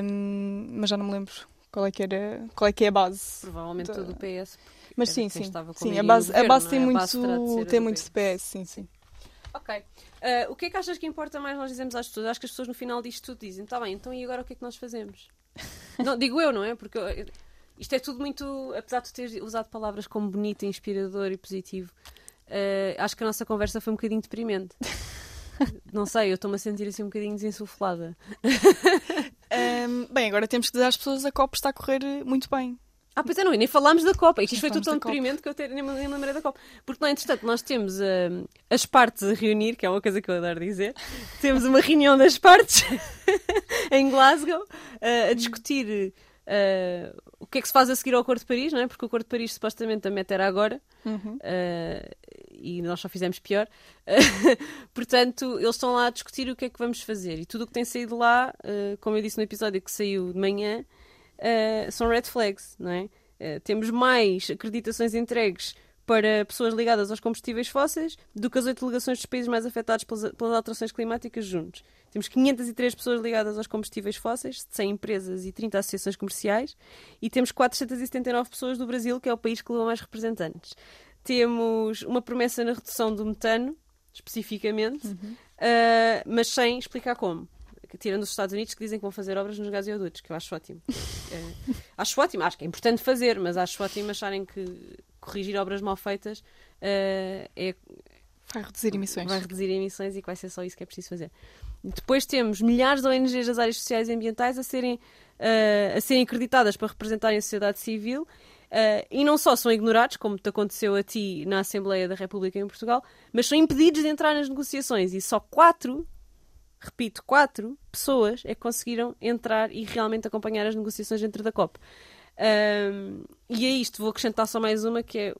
hum, mas já não me lembro qual é que, era, qual é, que é a base. Provavelmente Da- todo o PS, Mas sim, sim. sim a base, no a governo, base tem é? Muito, base de tem do muito PS. PS, sim, sim. Ok. Ah, o que é que achas que importa mais nós dizemos às pessoas? Acho que as pessoas no final disto tudo dizem, está bem, então e agora o que é que nós fazemos? não, digo eu, não é? Porque eu- isto é tudo muito, apesar de teres usado palavras como bonito, inspirador e positivo, ah, acho que a nossa conversa foi um bocadinho deprimente. Não sei, eu estou-me a sentir assim um bocadinho desinsuflada. Ahm, bem, agora temos que dizer às pessoas a COP está a correr eh, muito bem. Ah, pois é, não, e nem falámos da Copa. Isto foi tudo tão Copa. deprimente que eu nem me lembrei da Copa. Porque, não, entretanto, nós temos as partes a reunir, que é uma coisa que eu adoro dizer. Temos uma reunião das partes em Glasgow ah, a discutir ah, o que é que se faz a seguir ao Acordo de Paris, não é? Porque o Acordo de Paris supostamente a meta era agora. Uhum. Uh, e nós só fizemos pior. Portanto, eles estão lá a discutir o que é que vamos fazer. E tudo o que tem saído lá, uh, como eu disse no episódio que saiu de manhã, uh, são red flags, não é? Uh, temos mais acreditações entregues para pessoas ligadas aos combustíveis fósseis do que as oito delegações dos países mais afetados pelas, pelas alterações climáticas juntos. Temos 503 pessoas ligadas aos combustíveis fósseis, 100 empresas e 30 associações comerciais, e temos 479 pessoas do Brasil, que é o país que leva mais representantes. Temos uma promessa na redução do metano, especificamente, ah, mas sem explicar como. Tirando os Estados Unidos que dizem que vão fazer obras nos gasodutos, que eu acho ótimo. Eh, acho ótimo, acho que é importante fazer, mas acho ótimo acharem que corrigir obras mal feitas eh, é, Vai reduzir emissões. vai reduzir emissões e vai ser só isso que é preciso fazer. Depois temos milhares de ONGs das áreas sociais e ambientais a serem, eh, a serem acreditadas para representarem a sociedade civil eh, e não só são ignorados, como te aconteceu a ti na Assembleia da República em Portugal, mas são impedidos de entrar nas negociações e só quatro, repito, quatro pessoas é que conseguiram entrar e realmente acompanhar as negociações dentro da COP. Ahm, e a isto vou acrescentar só mais uma que é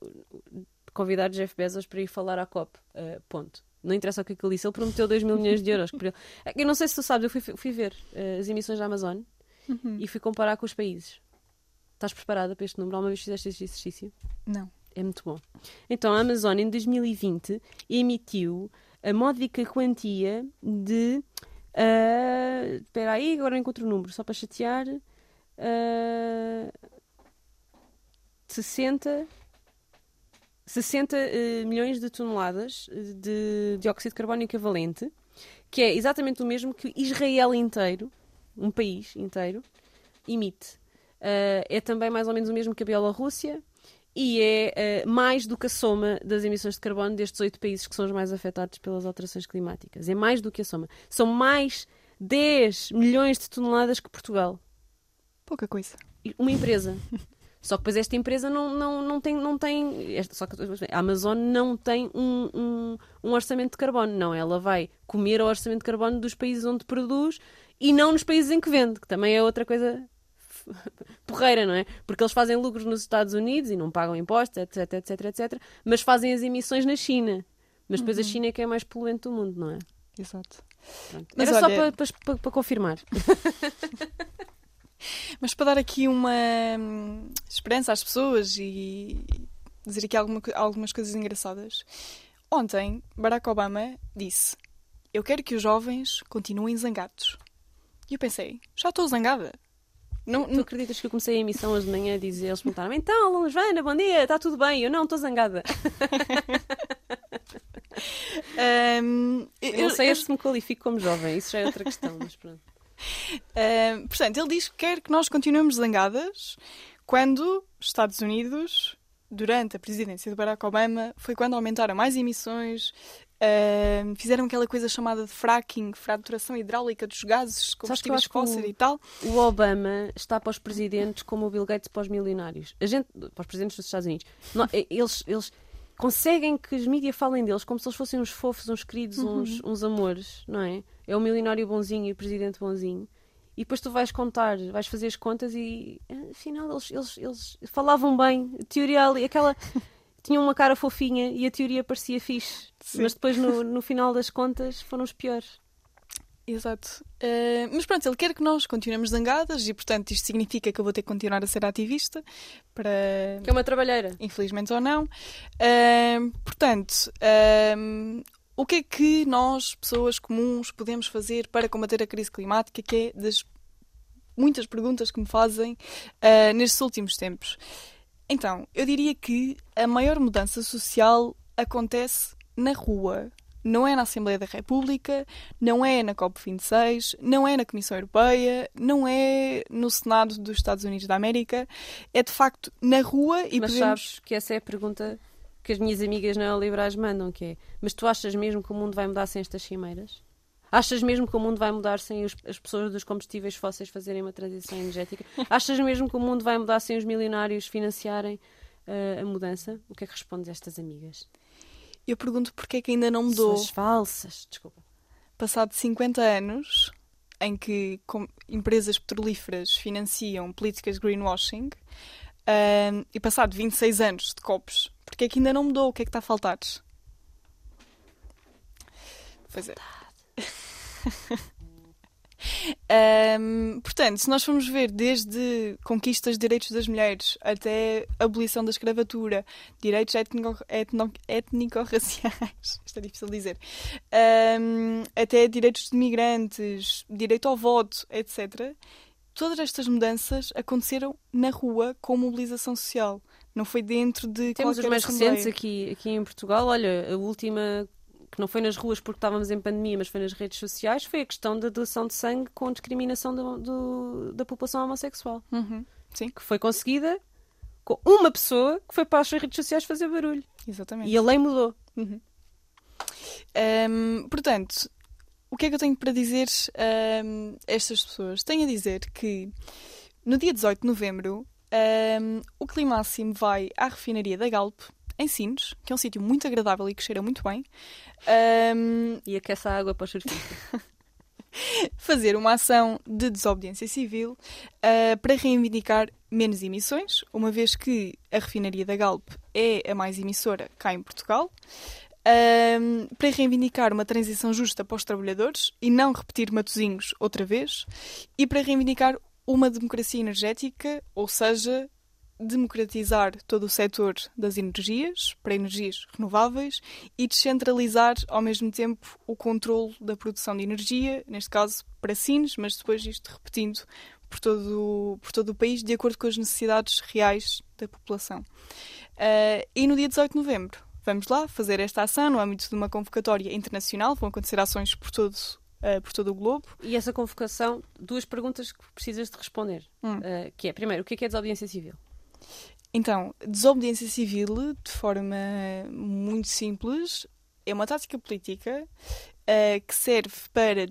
convidar Jeff Bezos para ir falar à COP. Uh, ponto. Não interessa o que é que ele disse, ele prometeu 2 mil milhões de euros. ele. Eu não sei se tu sabes, eu fui, fui ver uh, as emissões da Amazon Uhum. e fui comparar com os países. Estás preparada para este número? Alguma vez fizeste este exercício? Não. É muito bom. Então, a Amazon, em 2020, emitiu a módica quantia de. ah, Espera aí, agora encontro o número, só para chatear. Ah, 60. 60 eh, milhões de toneladas eh, de dióxido de carbono equivalente, que é exatamente o mesmo que Israel inteiro, um país inteiro, emite. Ah, é também mais ou menos o mesmo que a Bielorrússia e é ah, mais do que a soma das emissões de carbono destes oito países que são os mais afetados pelas alterações climáticas. É mais do que a soma. São mais 10 milhões de toneladas que Portugal. Pouca coisa. Uma empresa. Só que depois esta empresa não, não, não tem. Não tem esta- só que a Amazon não tem um, um, um orçamento de carbono. Não, ela vai comer o orçamento de carbono dos países onde produz e não nos países em que vende, que também é outra coisa porreira, não é? Porque eles fazem lucros nos Estados Unidos e não pagam impostos, etc, etc, etc, mas fazem as emissões na China. Mas depois a China é que é a mais poluente do mundo, não é? Exato. Pronto. Mas Era só olha- para, para, para confirmar. Mas para dar aqui uma hum, esperança às pessoas e dizer aqui alguma algumas coisas engraçadas. Ontem, Barack Obama disse: Eu quero que os jovens continuem zangados. E eu pensei: Já estou zangada. Não, Tu não- acreditas que eu comecei a emissão hoje de manhã a dizer, eles perguntaram então, Joana, bom dia, está tudo bem? Eu não, estou zangada. hum, Eu não sei se me qualifico como jovem, isso já é outra questão, mas pronto. Portanto, ele diz que quer que nós continuemos zangadas quando Estados Unidos, durante a presidência de Barack Obama, foi quando aumentaram mais emissões, hum, fizeram aquela coisa chamada de fracking, fraturação hidráulica dos gases, combustíveis fósseis e tal. O Obama está para os presidentes como o Bill Gates para os milionários. A gente, para os presidentes dos Estados Unidos. E- eles, eles conseguem que os mídias falem deles como se eles fossem uns fofos, uns queridos, uns, uns amores, não é? É o milionário bonzinho e o presidente bonzinho. E depois tu vais contar, vais fazer as contas e afinal eles, eles, eles falavam bem, a teoria ali, aquela. Tinham uma cara fofinha e a teoria parecia fixe, Sim. mas depois no, no final das contas foram os piores. Exato. Uh, mas pronto, ele quer que nós continuemos zangadas e, portanto, isto significa que eu vou ter que continuar a ser ativista para. Que é uma trabalheira. Infelizmente ou não. Uh, portanto, uh, o que é que nós, pessoas comuns, podemos fazer para combater a crise climática, que é das muitas perguntas que me fazem nestes últimos tempos. Então, eu diria que a maior mudança social acontece na rua. Não é na Assembleia da República, não é na COP26, não é na Comissão Europeia, não é no Senado dos Estados Unidos da América. É de facto na rua e Mas podemos... sabes que essa é a pergunta que as minhas amigas neoliberais mandam, que é mas tu achas mesmo que o mundo vai mudar sem estas cimeiras? Achas mesmo que o mundo vai mudar sem os- as pessoas dos combustíveis fósseis fazerem uma transição energética? Achas mesmo que o mundo vai mudar sem os milionários financiarem eh, a mudança? O que é que respondes a estas amigas? Eu pergunto porque é que ainda não mudou. Pessoas falsas, desculpa. passado 50 anos em que empresas petrolíferas financiam políticas de greenwashing ahm, e passado 26 anos de copos, porque é que ainda não mudou? O que é que está a faltar? Pois é. Ahm, portanto, se nós formos ver desde conquistas de direitos das mulheres até abolição da escravatura, direitos étnico-raciais, isto é difícil de dizer, ahm, até direitos de migrantes, direito ao voto, etc. Todas estas mudanças aconteceram na rua com mobilização social. Não foi dentro de Temos os mais assembleia. recentes aqui, aqui em Portugal. Olha, a última, que não foi nas ruas porque estávamos em pandemia, mas foi nas redes sociais, foi a questão da doação de sangue com discriminação do- do- da população homossexual. Uhum, Que foi conseguida com uma pessoa que foi para as redes sociais fazer barulho. Exatamente. E a lei mudou. Uhum. Ahm, portanto, o que é que eu tenho para dizer a estas pessoas? Tenho a dizer que no dia 18 de novembro ahm, o Climáximo vai à refinaria da Galp, em Sines, que é um sítio muito agradável e que cheira muito bem, ahm, E aquece a água para os surfistas. fazer uma ação de desobediência civil ah, para reivindicar menos emissões, uma vez que a refinaria da Galp é a mais emissora cá em Portugal. Ahm, para reivindicar uma transição justa para os trabalhadores e não repetir Matosinhos outra vez, e para reivindicar uma democracia energética, ou seja, democratizar todo o setor das energias para energias renováveis e descentralizar ao mesmo tempo o controle da produção de energia, neste caso para Sines, mas depois isto repetindo por todo, o- por todo o país, de acordo com as necessidades reais da população. Ah, e no dia 18 de novembro, vamos lá fazer esta ação no âmbito de uma convocatória internacional, vão acontecer ações por todo, ah, por todo o globo. E essa convocação, duas perguntas que precisas de responder. Hum. Uh, que é, primeiro, o que é, que é desobediência civil? Então, desobediência civil, de forma muito simples, é uma tática política eh, que serve para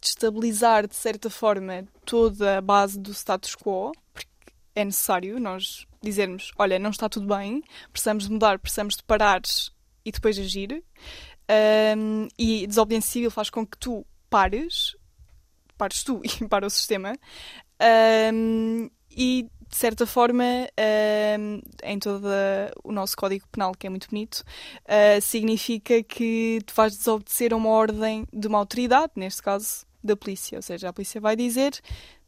destabilizar, de certa forma, toda a base do status quo, porque é necessário nós dizermos: olha, não está tudo bem, precisamos de mudar, precisamos de parar e depois agir. Ahm, e desobediência civil faz com que tu pares, pares tu e para o sistema, Ahm, e de certa forma, ahm, em todo o nosso Código Penal, que é muito bonito, ah, significa que tu vais desobedecer a uma ordem de uma autoridade, neste caso da polícia. Ou seja, a polícia vai dizer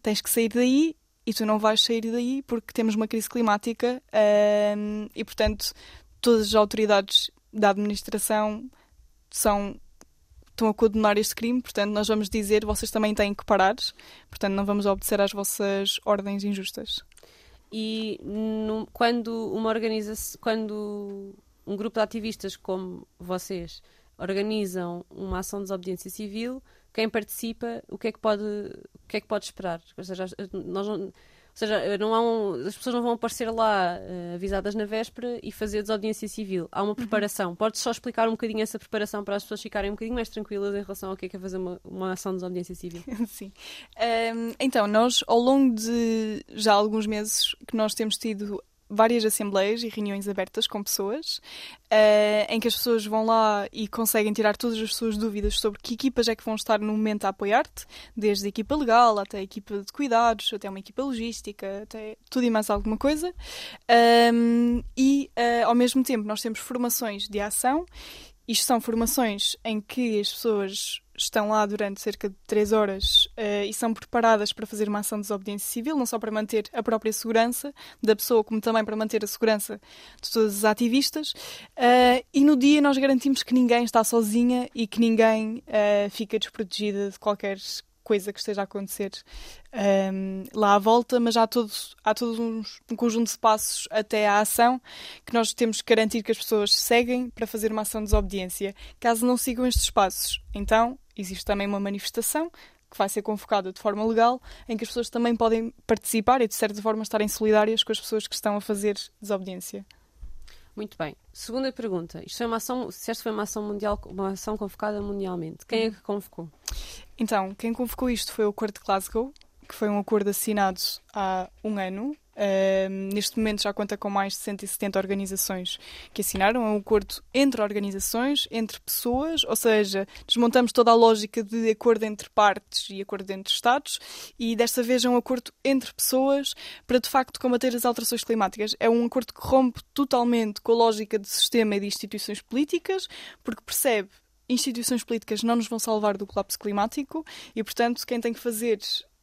tens que sair daí e tu não vais sair daí porque temos uma crise climática ahm, e, portanto, todas as autoridades da administração são estão a condenar este crime, portanto nós vamos dizer vocês também têm que parar, portanto não vamos obedecer às vossas ordens injustas. E no- quando uma organização, quando um grupo de ativistas como vocês organizam uma ação de desobediência civil, quem participa, o que é que pode, o que é que pode esperar? Ou seja, nós não, seja, não há um- as pessoas não vão aparecer lá eh, avisadas na véspera e fazer desobediência civil. Há uma preparação. Podes só explicar um bocadinho essa preparação para as pessoas ficarem um bocadinho mais tranquilas em relação ao que é que é fazer uma, uma ação de desobediência civil? Sim. Ahm, então, nós, ao longo de já alguns meses que nós temos tido várias assembleias e reuniões abertas com pessoas, ah, em que as pessoas vão lá e conseguem tirar todas as suas dúvidas sobre que equipas é que vão estar no momento a apoiar-te, desde a equipa legal até a equipa de cuidados, até uma equipa logística, até tudo e mais alguma coisa. Ahm, e, ah, ao mesmo tempo, nós temos formações de ação. Isto são formações em que as pessoas estão lá durante cerca de 3 horas eh, e são preparadas para fazer uma ação de desobediência civil, não só para manter a própria segurança da pessoa, como também para manter a segurança de todos os ativistas. Eh, e no dia nós garantimos que ninguém está sozinha e que ninguém eh, fica desprotegida de qualquer coisa que esteja a acontecer um, lá à volta, mas há todo, há todo um, um, conjunto de passos até à ação que nós temos que garantir que as pessoas seguem para fazer uma ação de desobediência. Caso não sigam estes passos, então existe também uma manifestação que vai ser convocada de forma legal, em que as pessoas também podem participar e, de certa forma, estarem solidárias com as pessoas que estão a fazer desobediência. Muito bem. Segunda pergunta. Isto foi uma ação, se esta foi uma ação mundial, uma ação convocada mundialmente. Quem é que convocou? Então, quem convocou isto foi o Acordo de Glasgow, que foi um acordo assinado há um ano Uh, neste momento já conta com mais de 170 organizações que assinaram. É um acordo entre organizações, entre pessoas, ou seja, desmontamos toda a lógica de acordo entre partes e acordo entre Estados e desta vez é um acordo entre pessoas para de facto combater as alterações climáticas. É um acordo que rompe totalmente com a lógica de sistema e de instituições políticas, porque percebe instituições políticas não nos vão salvar do colapso climático e, portanto, quem tem que fazer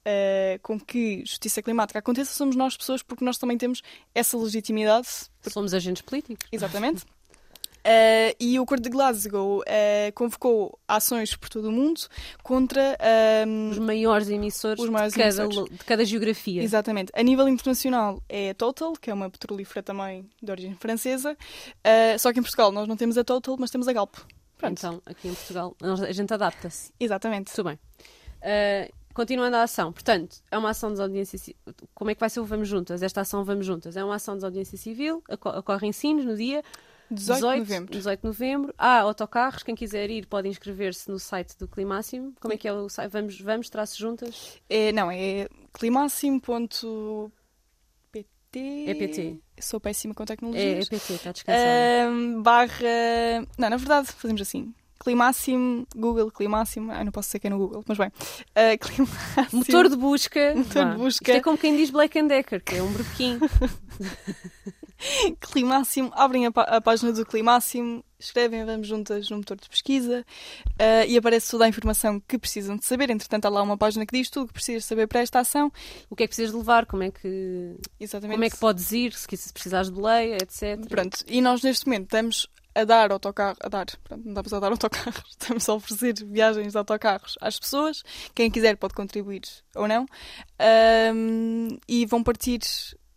uh, com que justiça climática aconteça somos nós pessoas, porque nós também temos essa legitimidade. Somos agentes políticos. Exatamente. Uh, e o Acordo de Glasgow uh, convocou ações por todo o mundo contra um, os maiores emissores, os maiores de, cada, emissores. de cada geografia. Exatamente. A nível internacional é a Total, que é uma petrolífera também de origem francesa. Uh, só que em Portugal nós não temos a Total, mas temos a Galp. Pronto. Então, aqui em Portugal, a gente adapta-se. Exatamente. Tudo bem. Uh, Continuando a ação, portanto, é uma ação de audiência Como é que vai ser o Vamos Juntas? Esta ação Vamos Juntas é uma ação de audiência civil, ocorre em Sines no dia 18, 18 de novembro. 18 de novembro. Há autocarros, quem quiser ir pode inscrever-se no site do Climáximo. Como é que é o site? Vamos, vamos traço juntas? É, não, é climáximo.pt. É PT. Sou péssima com tecnologia. É, é PT, está descansado. Um, barra. Não, na verdade, fazemos assim. Climáximo, Google, Climáximo, ah, não posso ser que é no Google, mas bem. Uh, Climáximo. Motor de busca. Motor de busca. Isto é como quem diz Black and Decker, que é um broquinho. Climáximo, abrem a, a, página do Climáximo, escrevem Vamos Juntas no motor de pesquisa uh, e aparece toda a informação que precisam de saber. Entretanto, há lá uma página que diz tudo o que precisas saber para esta ação. O que é que precisas de levar, como é que, Exatamente. Como é que podes ir, se precisares de boleia, etc. Pronto, e nós neste momento estamos a dar autocarro, a dar, pronto, não estamos a dar autocarros, estamos a oferecer viagens de autocarros às pessoas. Quem quiser pode contribuir ou não. Um, e vão partir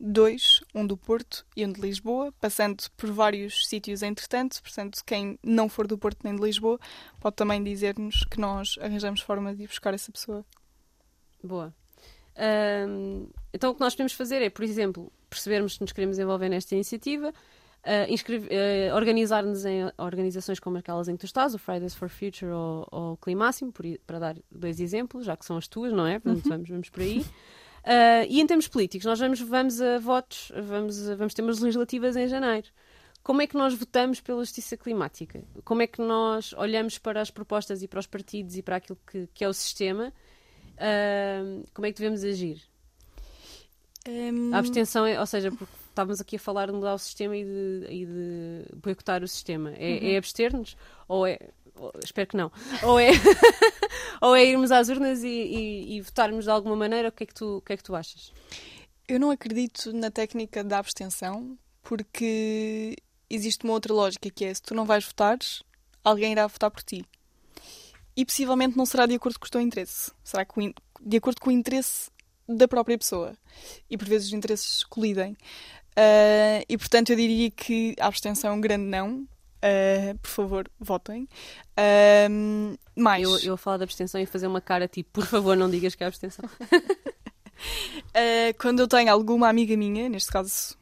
dois, um do Porto e um de Lisboa, passando por vários sítios entretanto. Portanto, quem não for do Porto nem de Lisboa pode também dizer-nos que nós arranjamos forma de ir buscar essa pessoa. Boa. Então, o que nós podemos fazer é, por exemplo, percebermos que nos queremos envolver nesta iniciativa, uh, uh, organizar-nos em organizações como aquelas em que tu estás, o Fridays for Future ou, ou o Climáximo, por, para dar dois exemplos, já que são as tuas, não é? Portanto, uhum. vamos, vamos por aí. Uh, e em termos políticos, nós vamos, vamos a votos, vamos, vamos ter umas legislativas em janeiro. Como é que nós votamos pela justiça climática? Como é que nós olhamos para as propostas e para os partidos e para aquilo que, que é o sistema? Uh, como é que devemos agir? Um... A abstenção, é, ou seja, porque estávamos aqui a falar de mudar o sistema e de, e de boicotar o sistema. É, uhum. é abster-nos? Ou é. Espero que não. Ou é, ou é irmos às urnas e, e, e, votarmos de alguma maneira? O que, é que tu, o que é que tu achas? Eu não acredito na técnica da abstenção porque existe uma outra lógica que é se tu não vais votar, alguém irá votar por ti. E possivelmente não será de acordo com o teu interesse. Será de acordo com o interesse da própria pessoa. E por vezes os interesses colidem. Uh, e portanto eu diria que a abstenção é um grande não. Uh, por favor, votem. Uh, mais. Eu, eu a falar da abstenção e fazer uma cara tipo, por favor, não digas que é abstenção. quando eu tenho alguma amiga minha, neste caso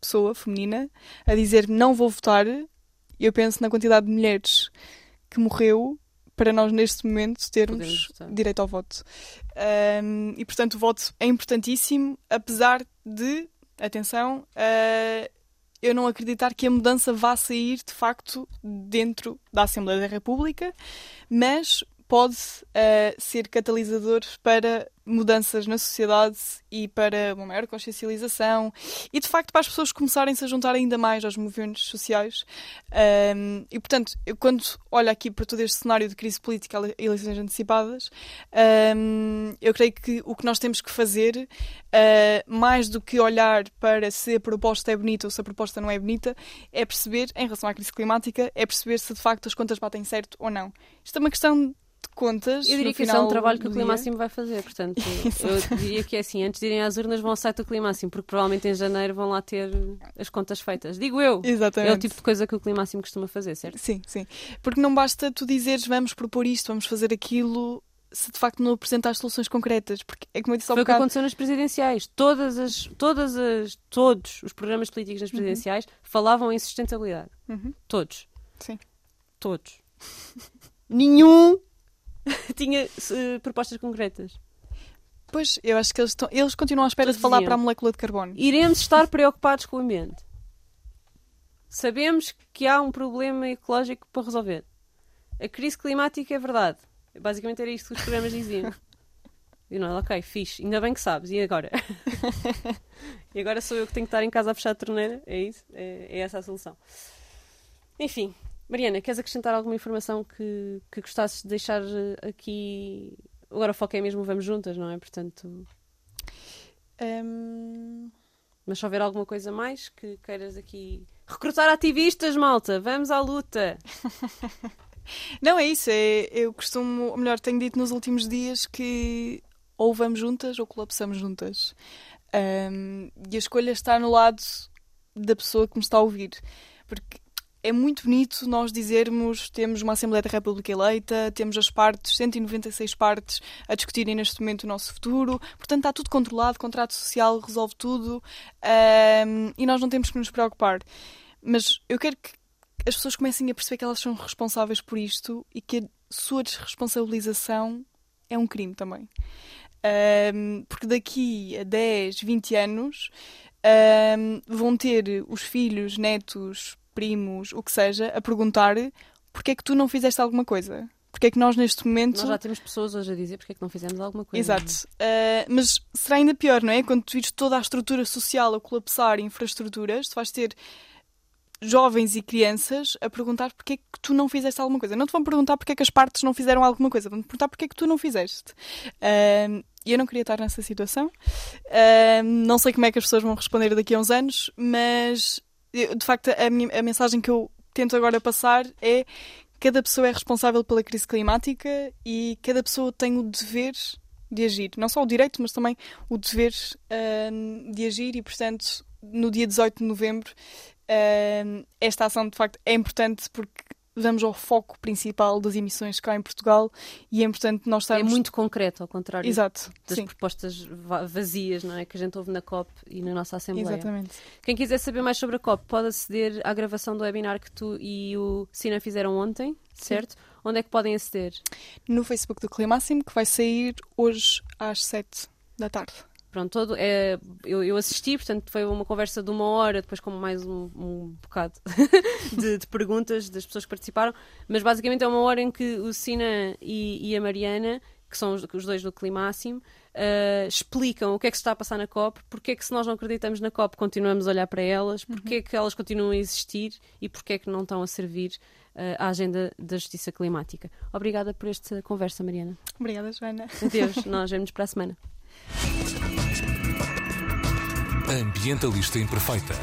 pessoa feminina, a dizer não vou votar, eu penso na quantidade de mulheres que morreu para nós neste momento termos direito ao voto. Um, e portanto o voto é importantíssimo, apesar de atenção, uh, eu não acreditar que a mudança vá sair de facto dentro da Assembleia da República, mas pode uh, ser catalisador para mudanças na sociedade e para uma maior consciencialização e de facto para as pessoas começarem-se a juntar ainda mais aos movimentos sociais. Um, e portanto eu, quando olho aqui para todo este cenário de crise política e eleições antecipadas um, eu creio que o que nós temos que fazer uh, mais do que olhar para se a proposta é bonita ou se a proposta não é bonita é perceber em relação à crise climática é perceber se de facto as contas batem certo ou não. Isto é uma questão contas. Eu diria que isso é um trabalho que o Climáximo vai fazer, portanto, eu diria que é assim, antes de irem às urnas vão ao site do Climáximo, porque provavelmente em janeiro vão lá ter as contas feitas. Digo eu! Exatamente. É o tipo de coisa que o Climáximo costuma fazer, certo? Sim, sim. Porque não basta tu dizeres vamos propor isto, vamos fazer aquilo, se de facto não apresentar soluções concretas. Porque é como eu disse há Foi o que aconteceu nas presidenciais. Todas as, todas as, todos os programas políticos nas presidenciais falavam em sustentabilidade. Uhum. Todos. Sim. Todos. Nenhum tinha eh, propostas concretas. Pois, eu acho que eles, estão, eles continuam à espera Todos de falar diziam. para a molécula de carbono. Iremos estar preocupados com o ambiente. Sabemos que há um problema ecológico para resolver. A crise climática é verdade. Basicamente era isto que os programas diziam. E não, ok, fixe, ainda bem que sabes. E agora? e agora sou eu que tenho que estar em casa a fechar a torneira? É isso? É, é essa a solução. Enfim, Mariana, queres acrescentar alguma informação que, que gostasses de deixar eh, aqui? Agora o foco é mesmo Vamos Juntas, não é? Portanto, Hum, mas se houver alguma coisa mais que queiras aqui. Recrutar ativistas, malta! Vamos à luta! Não, é isso. É, eu costumo, ou melhor, tenho dito nos últimos dias que ou vamos juntas ou colapsamos juntas. Hum, e a escolha está no lado da pessoa que me está a ouvir. Porque é muito bonito nós dizermos temos uma Assembleia da República eleita, temos as partes, 196 partes, a discutirem neste momento o nosso futuro. Portanto, está tudo controlado, contrato social resolve tudo hum, e nós não temos que nos preocupar. Mas eu quero que as pessoas comecem a perceber que elas são responsáveis por isto e que a sua desresponsabilização é um crime também. Ahm, porque daqui a 10, 20 anos ahm, vão ter os filhos, netos, primos, o que seja, a perguntar porque é que tu não fizeste alguma coisa? Porque é que nós neste momento. Nós já temos pessoas hoje a dizer porque é que não fizemos alguma coisa. Exato. Uh, mas será ainda pior, não é? Quando tu vires toda a estrutura social a colapsar, infraestruturas, tu vais ter jovens e crianças a perguntar porque é que tu não fizeste alguma coisa. Não te vão perguntar porque é que as partes não fizeram alguma coisa, vão te perguntar porque é que tu não fizeste. Uh, E eu não queria estar nessa situação. Uh, não sei como é que as pessoas vão responder daqui a uns anos, mas de facto a, minha- a mensagem que eu tento agora passar é cada pessoa é responsável pela crise climática e cada pessoa tem o dever de agir. Não só o direito, mas também o dever hum, de agir e, portanto, no dia 18 de novembro, hum, esta ação de facto é importante porque vamos ao foco principal das emissões cá em Portugal e é importante nós É estarmos... muito concreto, ao contrário Exato, das sim, propostas va- vazias não é? que a gente ouve na COP e na nossa Assembleia. exatamente. Quem quiser saber mais sobre a COP pode aceder à gravação do webinar que tu e o Sina fizeram ontem, certo? Onde é que podem aceder? No Facebook do Climáximo, que vai sair hoje às 7 da tarde. Pronto, todo, é, eu, eu assisti, portanto foi uma conversa de uma hora, depois com mais um, um bocado de, de perguntas das pessoas que participaram, mas basicamente é uma hora em que o Sina e, e a Mariana, que são os, os dois do Climáximo, eh, explicam o que é que se está a passar na COP, porque é que se nós não acreditamos na COP continuamos a olhar para elas, porque é que elas continuam a existir e porque é que não estão a servir eh, à agenda da justiça climática. Obrigada por esta conversa, Mariana. Obrigada, Joana. Adeus, nós vemos para a semana. Ambientalista Imperfeita.